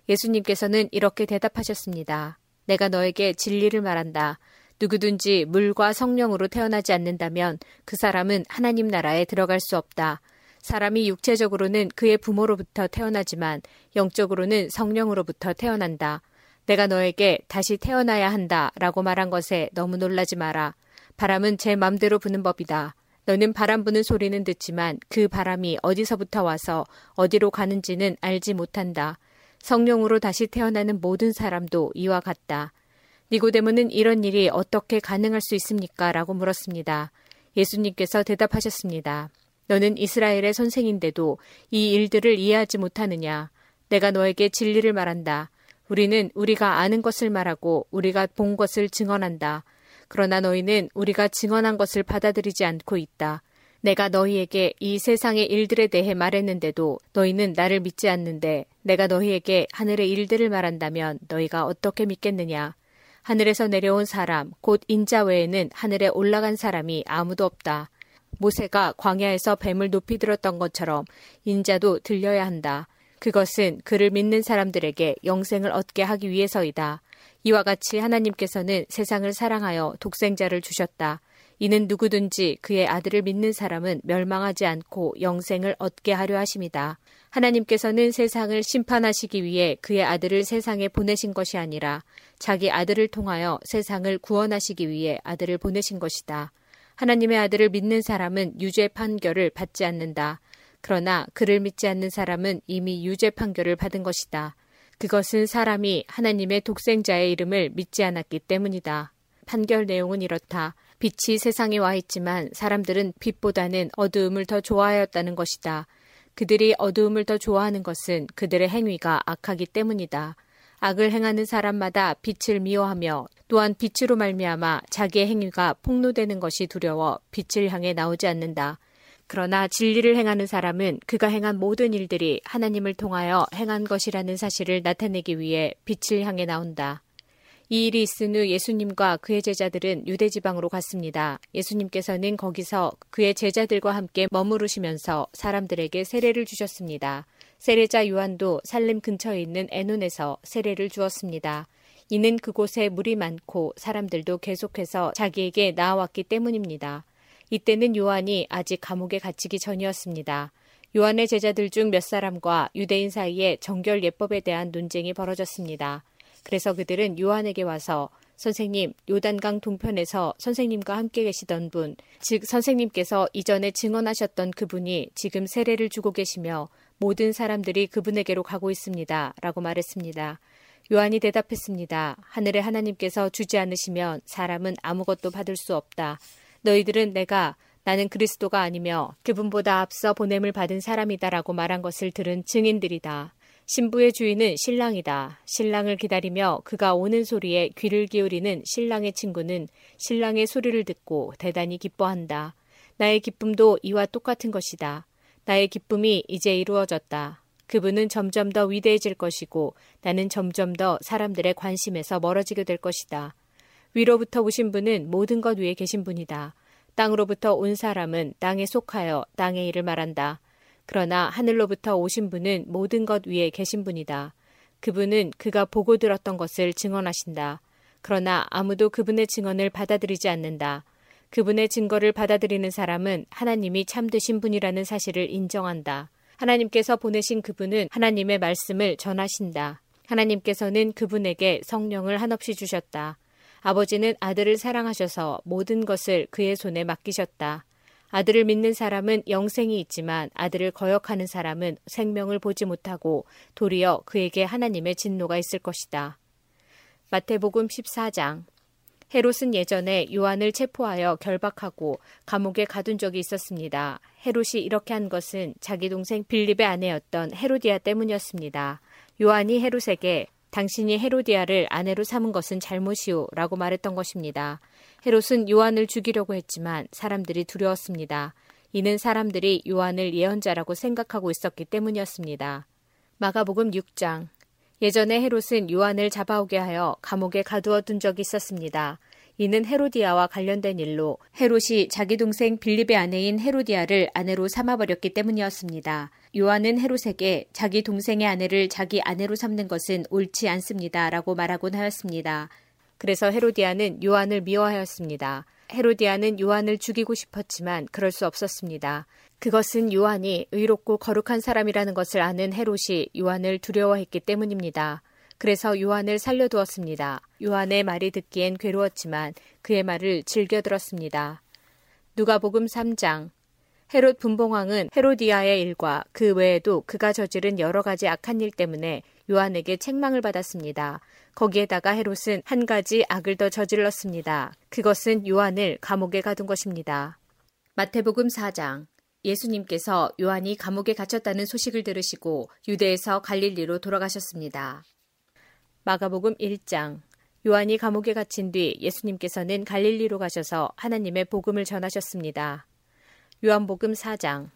예수님께서는 이렇게 대답하셨습니다. 내가 너에게 진리를 말한다. 누구든지 물과 성령으로 태어나지 않는다면 그 사람은 하나님 나라에 들어갈 수 없다. 사람이 육체적으로는 그의 부모로부터 태어나지만 영적으로는 성령으로부터 태어난다. 내가 너에게 다시 태어나야 한다 라고 말한 것에 너무 놀라지 마라. 바람은 제 맘대로 부는 법이다. 너는 바람 부는 소리는 듣지만 그 바람이 어디서부터 와서 어디로 가는지는 알지 못한다. 성령으로 다시 태어나는 모든 사람도 이와 같다. 니고데모는 이런 일이 어떻게 가능할 수 있습니까? 라고 물었습니다. 예수님께서 대답하셨습니다. 너는 이스라엘의 선생인데도 이 일들을 이해하지 못하느냐? 내가 너에게 진리를 말한다. 우리는 우리가 아는 것을 말하고 우리가 본 것을 증언한다. 그러나 너희는 우리가 증언한 것을 받아들이지 않고 있다. 내가 너희에게 이 세상의 일들에 대해 말했는데도 너희는 나를 믿지 않는데 내가 너희에게 하늘의 일들을 말한다면 너희가 어떻게 믿겠느냐? 하늘에서 내려온 사람, 곧 인자 외에는 하늘에 올라간 사람이 아무도 없다. 모세가 광야에서 뱀을 높이 들었던 것처럼 인자도 들려야 한다. 그것은 그를 믿는 사람들에게 영생을 얻게 하기 위해서이다. 이와 같이 하나님께서는 세상을 사랑하여 독생자를 주셨다. 이는 누구든지 그의 아들을 믿는 사람은 멸망하지 않고 영생을 얻게 하려 하심이다. 하나님께서는 세상을 심판하시기 위해 그의 아들을 세상에 보내신 것이 아니라 자기 아들을 통하여 세상을 구원하시기 위해 아들을 보내신 것이다. 하나님의 아들을 믿는 사람은 유죄 판결을 받지 않는다. 그러나 그를 믿지 않는 사람은 이미 유죄 판결을 받은 것이다. 그것은 사람이 하나님의 독생자의 이름을 믿지 않았기 때문이다. 판결 내용은 이렇다. 빛이 세상에 와 있지만 사람들은 빛보다는 어두움을 더 좋아하였다는 것이다. 그들이 어두움을 더 좋아하는 것은 그들의 행위가 악하기 때문이다. 악을 행하는 사람마다 빛을 미워하며 또한 빛으로 말미암아 자기의 행위가 폭로되는 것이 두려워 빛을 향해 나오지 않는다. 그러나 진리를 행하는 사람은 그가 행한 모든 일들이 하나님을 통하여 행한 것이라는 사실을 나타내기 위해 빛을 향해 나온다. 이 일이 있은 후 예수님과 그의 제자들은 유대 지방으로 갔습니다. 예수님께서는 거기서 그의 제자들과 함께 머무르시면서 사람들에게 세례를 주셨습니다. 세례자 요한도 살림 근처에 있는 에논에서 세례를 주었습니다. 이는 그곳에 물이 많고 사람들도 계속해서 자기에게 나아왔기 때문입니다. 이때는 요한이 아직 감옥에 갇히기 전이었습니다. 요한의 제자들 중 몇 사람과 유대인 사이에 정결 예법에 대한 논쟁이 벌어졌습니다. 그래서 그들은 요한에게 와서 선생님, 요단강 동편에서 선생님과 함께 계시던 분, 즉 선생님께서 이전에 증언하셨던 그분이 지금 세례를 주고 계시며 모든 사람들이 그분에게로 가고 있습니다. 라고 말했습니다. 요한이 대답했습니다. 하늘의 하나님께서 주지 않으시면 사람은 아무것도 받을 수 없다. 너희들은 내가 나는 그리스도가 아니며 그분보다 앞서 보냄을 받은 사람이다라고 말한 것을 들은 증인들이다. 신부의 주인은 신랑이다. 신랑을 기다리며 그가 오는 소리에 귀를 기울이는 신랑의 친구는 신랑의 소리를 듣고 대단히 기뻐한다. 나의 기쁨도 이와 똑같은 것이다. 나의 기쁨이 이제 이루어졌다. 그분은 점점 더 위대해질 것이고 나는 점점 더 사람들의 관심에서 멀어지게 될 것이다. 위로부터 오신 분은 모든 것 위에 계신 분이다. 땅으로부터 온 사람은 땅에 속하여 땅의 일을 말한다. 그러나 하늘로부터 오신 분은 모든 것 위에 계신 분이다. 그분은 그가 보고 들었던 것을 증언하신다. 그러나 아무도 그분의 증언을 받아들이지 않는다. 그분의 증거를 받아들이는 사람은 하나님이 참되신 분이라는 사실을 인정한다. 하나님께서 보내신 그분은 하나님의 말씀을 전하신다. 하나님께서는 그분에게 성령을 한없이 주셨다. 아버지는 아들을 사랑하셔서 모든 것을 그의 손에 맡기셨다. 아들을 믿는 사람은 영생이 있지만 아들을 거역하는 사람은 생명을 보지 못하고 도리어 그에게 하나님의 진노가 있을 것이다. 마태복음 14장 헤롯은 예전에 요한을 체포하여 결박하고 감옥에 가둔 적이 있었습니다. 헤롯이 이렇게 한 것은 자기 동생 빌립의 아내였던 헤로디아 때문이었습니다. 요한이 헤롯에게 당신이 헤로디아를 아내로 삼은 것은 잘못이오 라고 말했던 것입니다. 헤롯은 요한을 죽이려고 했지만 사람들이 두려웠습니다. 이는 사람들이 요한을 예언자라고 생각하고 있었기 때문이었습니다. 마가복음 6장 예전에 헤롯은 요한을 잡아오게 하여 감옥에 가두어 둔 적이 있었습니다. 이는 헤로디아와 관련된 일로 헤롯이 자기 동생 빌립의 아내인 헤로디아를 아내로 삼아버렸기 때문이었습니다. 요한은 헤롯에게 자기 동생의 아내를 자기 아내로 삼는 것은 옳지 않습니다. 라고 말하곤 하였습니다. 그래서 헤로디아는 요한을 미워하였습니다. 헤로디아는 요한을 죽이고 싶었지만 그럴 수 없었습니다. 그것은 요한이 의롭고 거룩한 사람이라는 것을 아는 헤롯이 요한을 두려워했기 때문입니다. 그래서 요한을 살려두었습니다. 요한의 말이 듣기엔 괴로웠지만 그의 말을 즐겨 들었습니다. 누가복음 3장 헤롯 분봉왕은 헤로디아의 일과 그 외에도 그가 저지른 여러 가지 악한 일 때문에 요한에게 책망을 받았습니다. 거기에다가 헤롯은 한 가지 악을 더 저질렀습니다. 그것은 요한을 감옥에 가둔 것입니다. 마태복음 4장 예수님께서 요한이 감옥에 갇혔다는 소식을 들으시고 유대에서 갈릴리로 돌아가셨습니다. 마가복음 1장 요한이 감옥에 갇힌 뒤 예수님께서는 갈릴리로 가셔서 하나님의 복음을 전하셨습니다. 요한복음 4장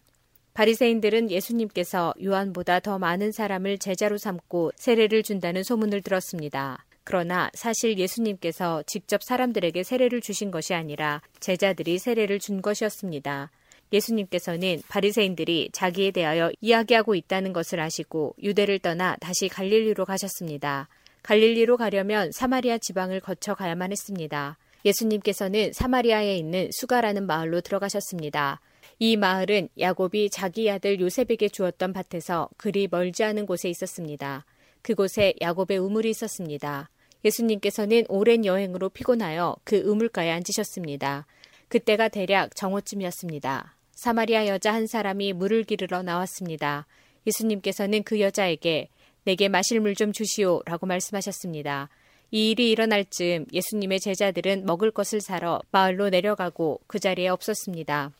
바리새인들은 예수님께서 요한보다 더 많은 사람을 제자로 삼고 세례를 준다는 소문을 들었습니다. 그러나 사실 예수님께서 직접 사람들에게 세례를 주신 것이 아니라 제자들이 세례를 준 것이었습니다. 예수님께서는 바리새인들이 자기에 대하여 이야기하고 있다는 것을 아시고 유대를 떠나 다시 갈릴리로 가셨습니다. 갈릴리로 가려면 사마리아 지방을 거쳐 가야만 했습니다. 예수님께서는 사마리아에 있는 수가라는 마을로 들어가셨습니다. 이 마을은 야곱이 자기 아들 요셉에게 주었던 밭에서 그리 멀지 않은 곳에 있었습니다. 그곳에 야곱의 우물이 있었습니다. 예수님께서는 오랜 여행으로 피곤하여 그 우물가에 앉으셨습니다. 그때가 대략 정오쯤이었습니다. 사마리아 여자 한 사람이 물을 기르러 나왔습니다. 예수님께서는 그 여자에게 내게 마실 물 좀 주시오 라고 말씀하셨습니다. 이 일이 일어날 즈음 예수님의 제자들은 먹을 것을 사러 마을로 내려가고 그 자리에 없었습니다.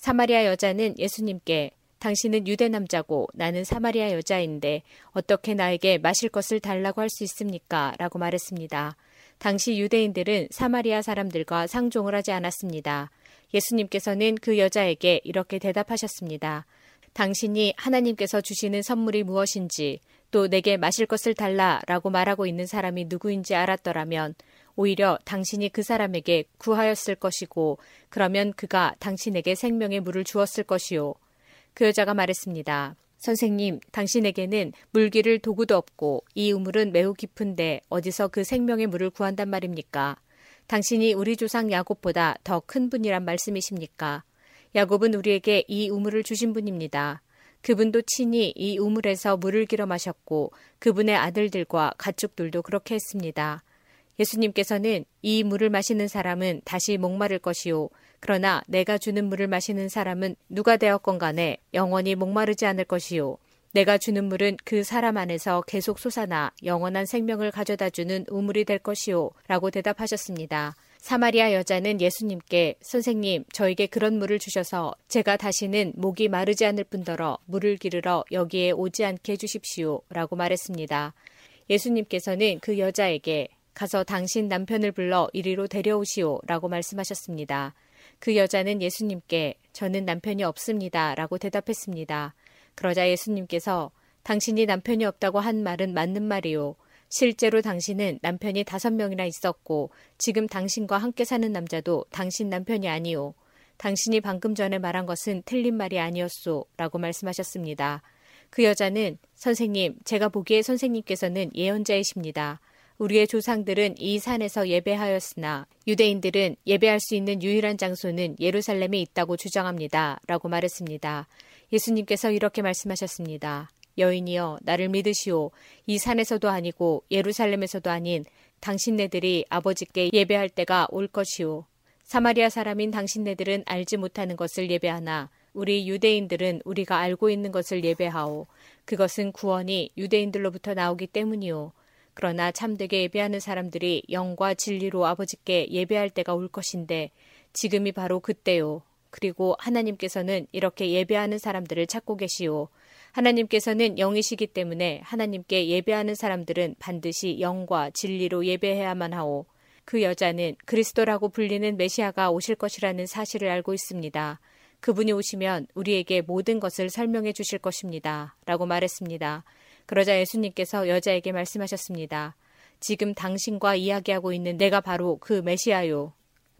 사마리아 여자는 예수님께 당신은 유대 남자고 나는 사마리아 여자인데 어떻게 나에게 마실 것을 달라고 할 수 있습니까? 라고 말했습니다. 당시 유대인들은 사마리아 사람들과 상종을 하지 않았습니다. 예수님께서는 그 여자에게 이렇게 대답하셨습니다. 당신이 하나님께서 주시는 선물이 무엇인지 또 내게 마실 것을 달라 라고 말하고 있는 사람이 누구인지 알았더라면 오히려 당신이 그 사람에게 구하였을 것이고 그러면 그가 당신에게 생명의 물을 주었을 것이요. 그 여자가 말했습니다. 선생님, 당신에게는 물기를 도구도 없고 이 우물은 매우 깊은데 어디서 그 생명의 물을 구한단 말입니까? 당신이 우리 조상 야곱보다 더 큰 분이란 말씀이십니까? 야곱은 우리에게 이 우물을 주신 분입니다. 그분도 친히 이 우물에서 물을 길어 마셨고 그분의 아들들과 가축들도 그렇게 했습니다. 예수님께서는 이 물을 마시는 사람은 다시 목마를 것이요. 그러나 내가 주는 물을 마시는 사람은 누가 되었건 간에 영원히 목마르지 않을 것이요. 내가 주는 물은 그 사람 안에서 계속 솟아나 영원한 생명을 가져다 주는 우물이 될 것이요. 라고 대답하셨습니다. 사마리아 여자는 예수님께 선생님, 저에게 그런 물을 주셔서 제가 다시는 목이 마르지 않을 뿐더러 물을 기르러 여기에 오지 않게 해주십시오. 라고 말했습니다. 예수님께서는 그 여자에게 가서 당신 남편을 불러 이리로 데려오시오 라고 말씀하셨습니다. 그 여자는 예수님께 저는 남편이 없습니다 라고 대답했습니다. 그러자 예수님께서 당신이 남편이 없다고 한 말은 맞는 말이요. 실제로 당신은 남편이 다섯 명이나 있었고 지금 당신과 함께 사는 남자도 당신 남편이 아니오. 당신이 방금 전에 말한 것은 틀린 말이 아니었소. 라고 말씀하셨습니다. 그 여자는 선생님, 제가 보기에 선생님께서는 예언자이십니다. 우리의 조상들은 이 산에서 예배하였으나 유대인들은 예배할 수 있는 유일한 장소는 예루살렘에 있다고 주장합니다. 라고 말했습니다. 예수님께서 이렇게 말씀하셨습니다. 여인이여 나를 믿으시오. 이 산에서도 아니고 예루살렘에서도 아닌 당신네들이 아버지께 예배할 때가 올 것이오. 사마리아 사람인 당신네들은 알지 못하는 것을 예배하나 우리 유대인들은 우리가 알고 있는 것을 예배하오. 그것은 구원이 유대인들로부터 나오기 때문이오. 그러나 참되게 예배하는 사람들이 영과 진리로 아버지께 예배할 때가 올 것인데 지금이 바로 그때요. 그리고 하나님께서는 이렇게 예배하는 사람들을 찾고 계시오. 하나님께서는 영이시기 때문에 하나님께 예배하는 사람들은 반드시 영과 진리로 예배해야만 하오. 그 여자는 그리스도라고 불리는 메시아가 오실 것이라는 사실을 알고 있습니다. 그분이 오시면 우리에게 모든 것을 설명해 주실 것입니다. 라고 말했습니다. 그러자 예수님께서 여자에게 말씀하셨습니다. 지금 당신과 이야기하고 있는 내가 바로 그 메시아요.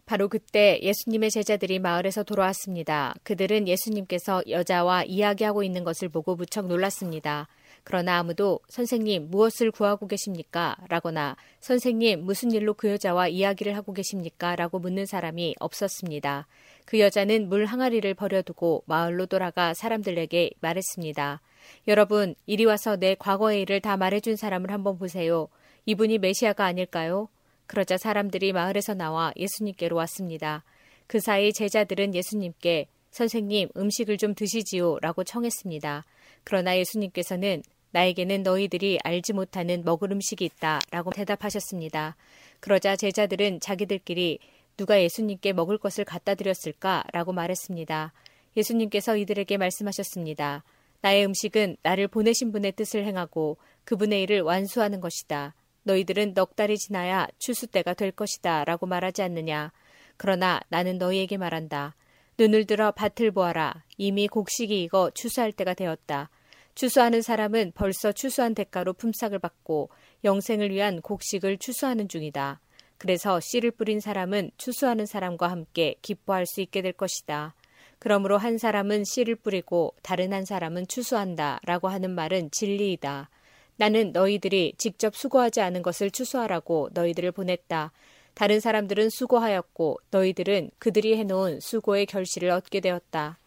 바로 그때 예수님의 제자들이 마을에서 돌아왔습니다. 그들은 예수님께서 여자와 이야기하고 있는 것을 보고 무척 놀랐습니다. 그러나 아무도 선생님 무엇을 구하고 계십니까? 라거나 선생님 무슨 일로 그 여자와 이야기를 하고 계십니까? 라고 묻는 사람이 없었습니다. 그 여자는 물 항아리를 버려두고 마을로 돌아가 사람들에게 말했습니다. 여러분, 이리 와서 내 과거의 일을 다 말해준 사람을 한번 보세요. 이분이 메시아가 아닐까요? 그러자 사람들이 마을에서 나와 예수님께로 왔습니다. 그 사이 제자들은 예수님께 선생님 음식을 좀 드시지요 라고 청했습니다. 그러나 예수님께서는 나에게는 너희들이 알지 못하는 먹을 음식이 있다 라고 대답하셨습니다. 그러자 제자들은 자기들끼리 누가 예수님께 먹을 것을 갖다 드렸을까 라고 말했습니다. 예수님께서 이들에게 말씀하셨습니다. 나의 음식은 나를 보내신 분의 뜻을 행하고 그분의 일을 완수하는 것이다. 너희들은 넉 달이 지나야 추수 때가 될 것이다. 라고 말하지 않느냐. 그러나 나는 너희에게 말한다. 눈을 들어 밭을 보아라. 이미 곡식이 익어 추수할 때가 되었다. 추수하는 사람은 벌써 추수한 대가로 품삯을 받고 영생을 위한 곡식을 추수하는 중이다. 그래서 씨를 뿌린 사람은 추수하는 사람과 함께 기뻐할 수 있게 될 것이다. 그러므로 한 사람은 씨를 뿌리고 다른 한 사람은 추수한다 라고 하는 말은 진리이다. 나는 너희들이 직접 수고하지 않은 것을 추수하라고 너희들을 보냈다. 다른 사람들은 수고하였고 너희들은 그들이 해놓은 수고의 결실을 얻게 되었다.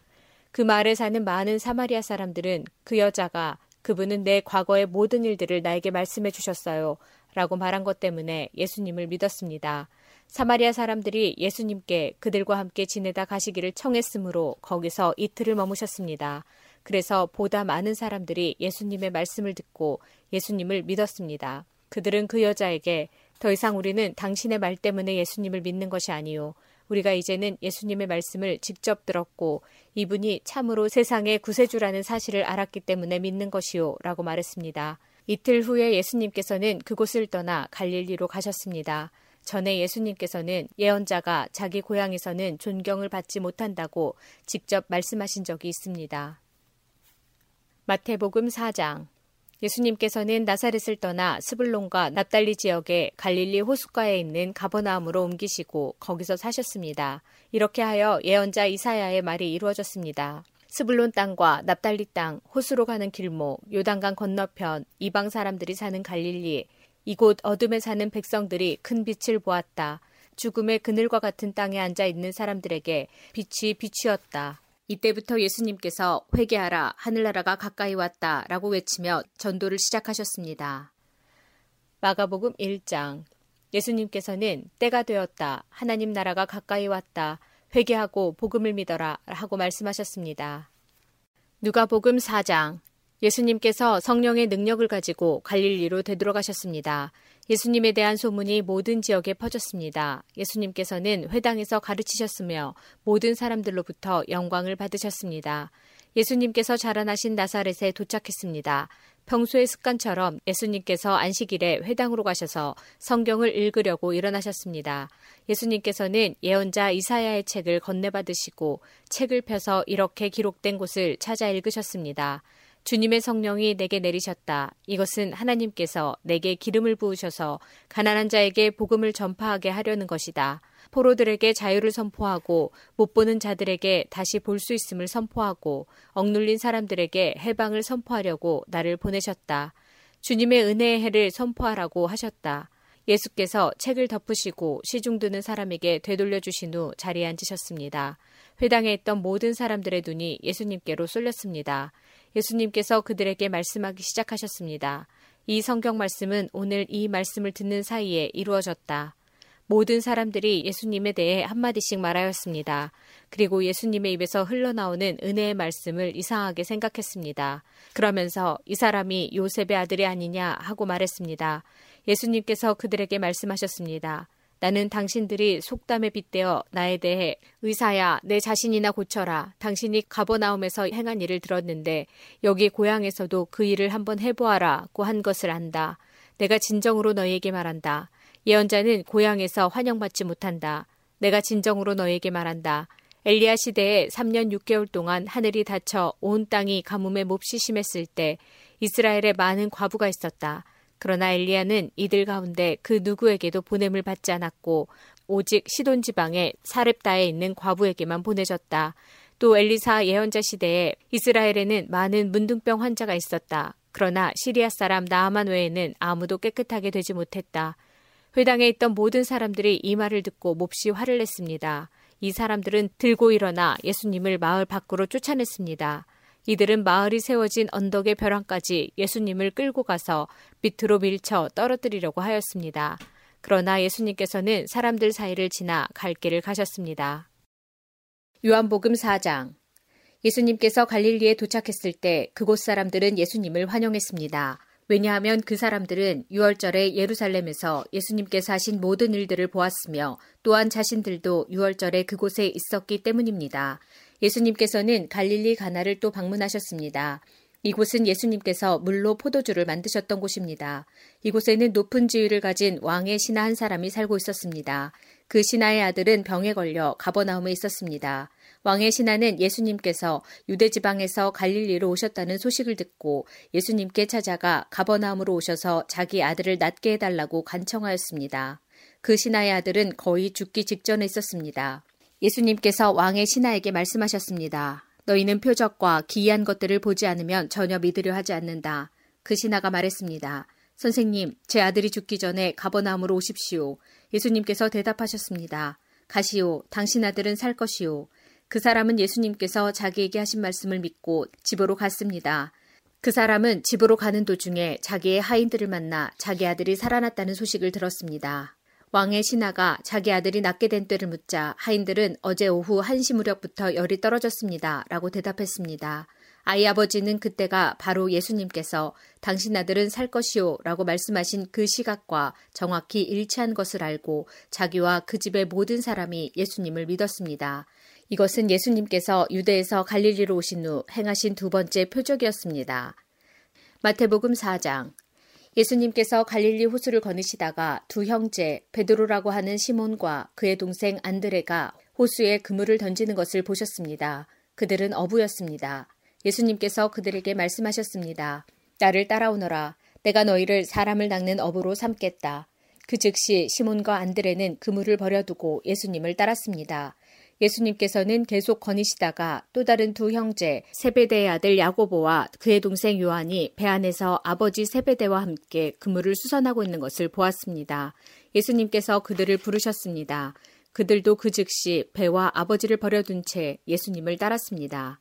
그 마을에 사는 많은 사마리아 사람들은 그 여자가 그분은 내 과거의 모든 일들을 나에게 말씀해 주셨어요. 라고 말한 것 때문에 예수님을 믿었습니다. 사마리아 사람들이 예수님께 그들과 함께 지내다 가시기를 청했으므로 거기서 이틀을 머무셨습니다. 그래서 보다 많은 사람들이 예수님의 말씀을 듣고 예수님을 믿었습니다. 그들은 그 여자에게 더 이상 우리는 당신의 말 때문에 예수님을 믿는 것이 아니요. 우리가 이제는 예수님의 말씀을 직접 들었고 이분이 참으로 세상의 구세주라는 사실을 알았기 때문에 믿는 것이요. 라고 말했습니다. 이틀 후에 예수님께서는 그곳을 떠나 갈릴리로 가셨습니다. 전에 예수님께서는 예언자가 자기 고향에서는 존경을 받지 못한다고 직접 말씀하신 적이 있습니다. 마태복음 4장 예수님께서는 나사렛을 떠나 스불론과 납달리 지역의 갈릴리 호숫가에 있는 가버나움으로 옮기시고 거기서 사셨습니다. 이렇게 하여 예언자 이사야의 말이 이루어졌습니다. 스불론 땅과 납달리 땅, 호수로 가는 길목, 요단강 건너편, 이방 사람들이 사는 갈릴리, 이곳 어둠에 사는 백성들이 큰 빛을 보았다. 죽음의 그늘과 같은 땅에 앉아 있는 사람들에게 빛이 빛이었다. 이때부터 예수님께서 회개하라 하늘나라가 가까이 왔다 라고 외치며 전도를 시작하셨습니다. 마가복음 1장 예수님께서는 때가 되었다. 하나님 나라가 가까이 왔다. 회개하고 복음을 믿어라 하고 말씀하셨습니다. 누가복음 4장 예수님께서 성령의 능력을 가지고 갈릴리로 되돌아가셨습니다. 예수님에 대한 소문이 모든 지역에 퍼졌습니다. 예수님께서는 회당에서 가르치셨으며 모든 사람들로부터 영광을 받으셨습니다. 예수님께서 자라나신 나사렛에 도착했습니다. 평소의 습관처럼 예수님께서 안식일에 회당으로 가셔서 성경을 읽으려고 일어나셨습니다. 예수님께서는 예언자 이사야의 책을 건네받으시고 책을 펴서 이렇게 기록된 곳을 찾아 읽으셨습니다. 주님의 성령이 내게 내리셨다. 이것은 하나님께서 내게 기름을 부으셔서 가난한 자에게 복음을 전파하게 하려는 것이다. 포로들에게 자유를 선포하고 못 보는 자들에게 다시 볼 수 있음을 선포하고 억눌린 사람들에게 해방을 선포하려고 나를 보내셨다. 주님의 은혜의 해를 선포하라고 하셨다. 예수께서 책을 덮으시고 시중 드는 사람에게 되돌려 주신 후 자리에 앉으셨습니다. 회당에 있던 모든 사람들의 눈이 예수님께로 쏠렸습니다. 예수님께서 그들에게 말씀하기 시작하셨습니다. 이 성경 말씀은 오늘 이 말씀을 듣는 사이에 이루어졌다. 모든 사람들이 예수님에 대해 한마디씩 말하였습니다. 그리고 예수님의 입에서 흘러나오는 은혜의 말씀을 이상하게 생각했습니다. 그러면서 이 사람이 요셉의 아들이 아니냐 하고 말했습니다. 예수님께서 그들에게 말씀하셨습니다. 나는 당신들이 속담에 빗대어 나에 대해 의사야 내 자신이나 고쳐라 당신이 가버나움에서 행한 일을 들었는데 여기 고향에서도 그 일을 한번 해보아라고 한 것을 안다. 내가 진정으로 너희에게 말한다. 예언자는 고향에서 환영받지 못한다. 내가 진정으로 너에게 말한다. 엘리야 시대에 3년 6개월 동안 하늘이 닫혀 온 땅이 가뭄에 몹시 심했을 때 이스라엘에 많은 과부가 있었다. 그러나 엘리야는 이들 가운데 그 누구에게도 보냄을 받지 않았고 오직 시돈 지방의 사렙다에 있는 과부에게만 보내졌다. 또 엘리사 예언자 시대에 이스라엘에는 많은 문둥병 환자가 있었다. 그러나 시리아 사람 나아만 외에는 아무도 깨끗하게 되지 못했다. 회당에 있던 모든 사람들이 이 말을 듣고 몹시 화를 냈습니다. 이 사람들은 들고 일어나 예수님을 마을 밖으로 쫓아냈습니다. 이들은 마을이 세워진 언덕의 벼랑까지 예수님을 끌고 가서 밑으로 밀쳐 떨어뜨리려고 하였습니다. 그러나 예수님께서는 사람들 사이를 지나 갈 길을 가셨습니다. 요한복음 4장 예수님께서 갈릴리에 도착했을 때 그곳 사람들은 예수님을 환영했습니다. 왜냐하면 그 사람들은 6월절에 예루살렘에서 예수님께서 하신 모든 일들을 보았으며 또한 자신들도 6월절에 그곳에 있었기 때문입니다. 예수님께서는 갈릴리 가나를 또 방문하셨습니다. 이곳은 예수님께서 물로 포도주를 만드셨던 곳입니다. 이곳에는 높은 지위를 가진 왕의 신하 한 사람이 살고 있었습니다. 그 신하의 아들은 병에 걸려 가버나움에 있었습니다. 왕의 신하는 예수님께서 유대 지방에서 갈릴리로 오셨다는 소식을 듣고 예수님께 찾아가 가버나움으로 오셔서 자기 아들을 낫게 해달라고 간청하였습니다. 그 신하의 아들은 거의 죽기 직전에 있었습니다. 예수님께서 왕의 신하에게 말씀하셨습니다. 너희는 표적과 기이한 것들을 보지 않으면 전혀 믿으려 하지 않는다. 그 신하가 말했습니다. 선생님, 제 아들이 죽기 전에 가버나움으로 오십시오. 예수님께서 대답하셨습니다. 가시오, 당신 아들은 살 것이오. 그 사람은 예수님께서 자기에게 하신 말씀을 믿고 집으로 갔습니다. 그 사람은 집으로 가는 도중에 자기의 하인들을 만나 자기 아들이 살아났다는 소식을 들었습니다. 왕의 신하가 자기 아들이 낫게 된 때를 묻자 하인들은 어제 오후 1시 무렵부터 열이 떨어졌습니다. 라고 대답했습니다. 아이 아버지는 그때가 바로 예수님께서 당신 아들은 살 것이요 라고 말씀하신 그 시각과 정확히 일치한 것을 알고 자기와 그 집의 모든 사람이 예수님을 믿었습니다. 이것은 예수님께서 유대에서 갈릴리로 오신 후 행하신 두 번째 표적이었습니다. 마태복음 4장 예수님께서 갈릴리 호수를 거느시다가 두 형제 베드로라고 하는 시몬과 그의 동생 안드레가 호수에 그물을 던지는 것을 보셨습니다. 그들은 어부였습니다. 예수님께서 그들에게 말씀하셨습니다. 나를 따라오너라. 내가 너희를 사람을 낚는 어부로 삼겠다. 그 즉시 시몬과 안드레는 그물을 버려두고 예수님을 따랐습니다. 예수님께서는 계속 거니시다가 또 다른 두 형제 세베대의 아들 야고보와 그의 동생 요한이 배 안에서 아버지 세베대와 함께 그물을 수선하고 있는 것을 보았습니다. 예수님께서 그들을 부르셨습니다. 그들도 그 즉시 배와 아버지를 버려둔 채 예수님을 따랐습니다.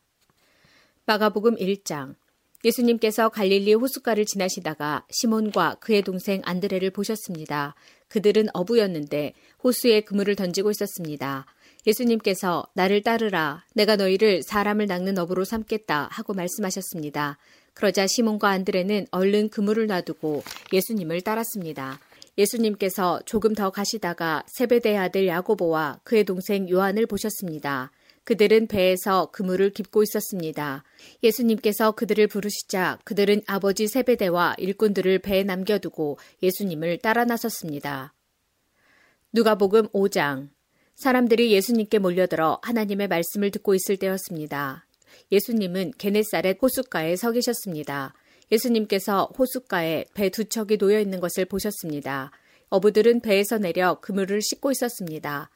마가복음 1장 예수님께서 갈릴리 호숫가를 지나시다가 시몬과 그의 동생 안드레를 보셨습니다. 그들은 어부였는데 호수에 그물을 던지고 있었습니다. 예수님께서 나를 따르라. 내가 너희를 사람을 낚는 어부로 삼겠다 하고 말씀하셨습니다. 그러자 시몬과 안드레는 얼른 그물을 놔두고 예수님을 따랐습니다. 예수님께서 조금 더 가시다가 세베대의 아들 야고보와 그의 동생 요한을 보셨습니다. 그들은 배에서 그물을 깁고 있었습니다. 예수님께서 그들을 부르시자 그들은 아버지 세베대와 일꾼들을 배에 남겨두고 예수님을 따라 나섰습니다. 누가복음 5장 사람들이 예수님께 몰려들어 하나님의 말씀을 듣고 있을 때였습니다. 예수님은 게네사렛 호숫가에 서 계셨습니다. 예수님께서 호숫가에 배 두 척이 놓여 있는 것을 보셨습니다. 어부들은 배에서 내려 그물을 씻고 있었습니다.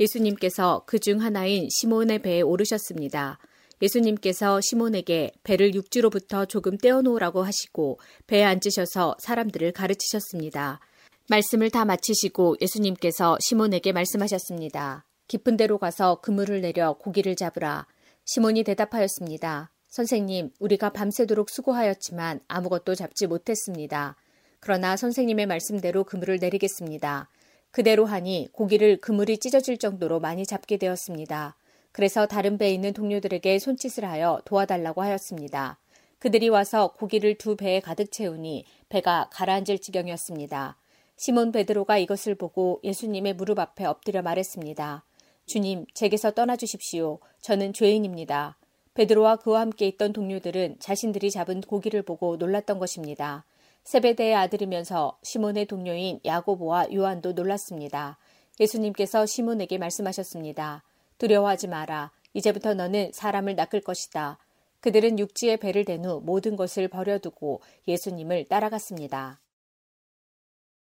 예수님께서 그 중 하나인 시몬의 배에 오르셨습니다. 예수님께서 시몬에게 배를 육지로부터 조금 떼어놓으라고 하시고 배에 앉으셔서 사람들을 가르치셨습니다. 말씀을 다 마치시고 예수님께서 시몬에게 말씀하셨습니다. 깊은 데로 가서 그물을 내려 고기를 잡으라. 시몬이 대답하였습니다. 선생님, 우리가 밤새도록 수고하였지만 아무것도 잡지 못했습니다. 그러나 선생님의 말씀대로 그물을 내리겠습니다. 그대로 하니 고기를 그물이 찢어질 정도로 많이 잡게 되었습니다. 그래서 다른 배에 있는 동료들에게 손짓을 하여 도와달라고 하였습니다. 그들이 와서 고기를 두 배에 가득 채우니 배가 가라앉을 지경이었습니다. 시몬 베드로가 이것을 보고 예수님의 무릎 앞에 엎드려 말했습니다. 주님, 제게서 떠나 주십시오. 저는 죄인입니다. 베드로와 그와 함께 있던 동료들은 자신들이 잡은 고기를 보고 놀랐던 것입니다. 세베대의 아들이면서 시몬의 동료인 야고보와 요한도 놀랐습니다. 예수님께서 시몬에게 말씀하셨습니다. 두려워하지 마라. 이제부터 너는 사람을 낚을 것이다. 그들은 육지에 배를 댄 후 모든 것을 버려두고 예수님을 따라갔습니다.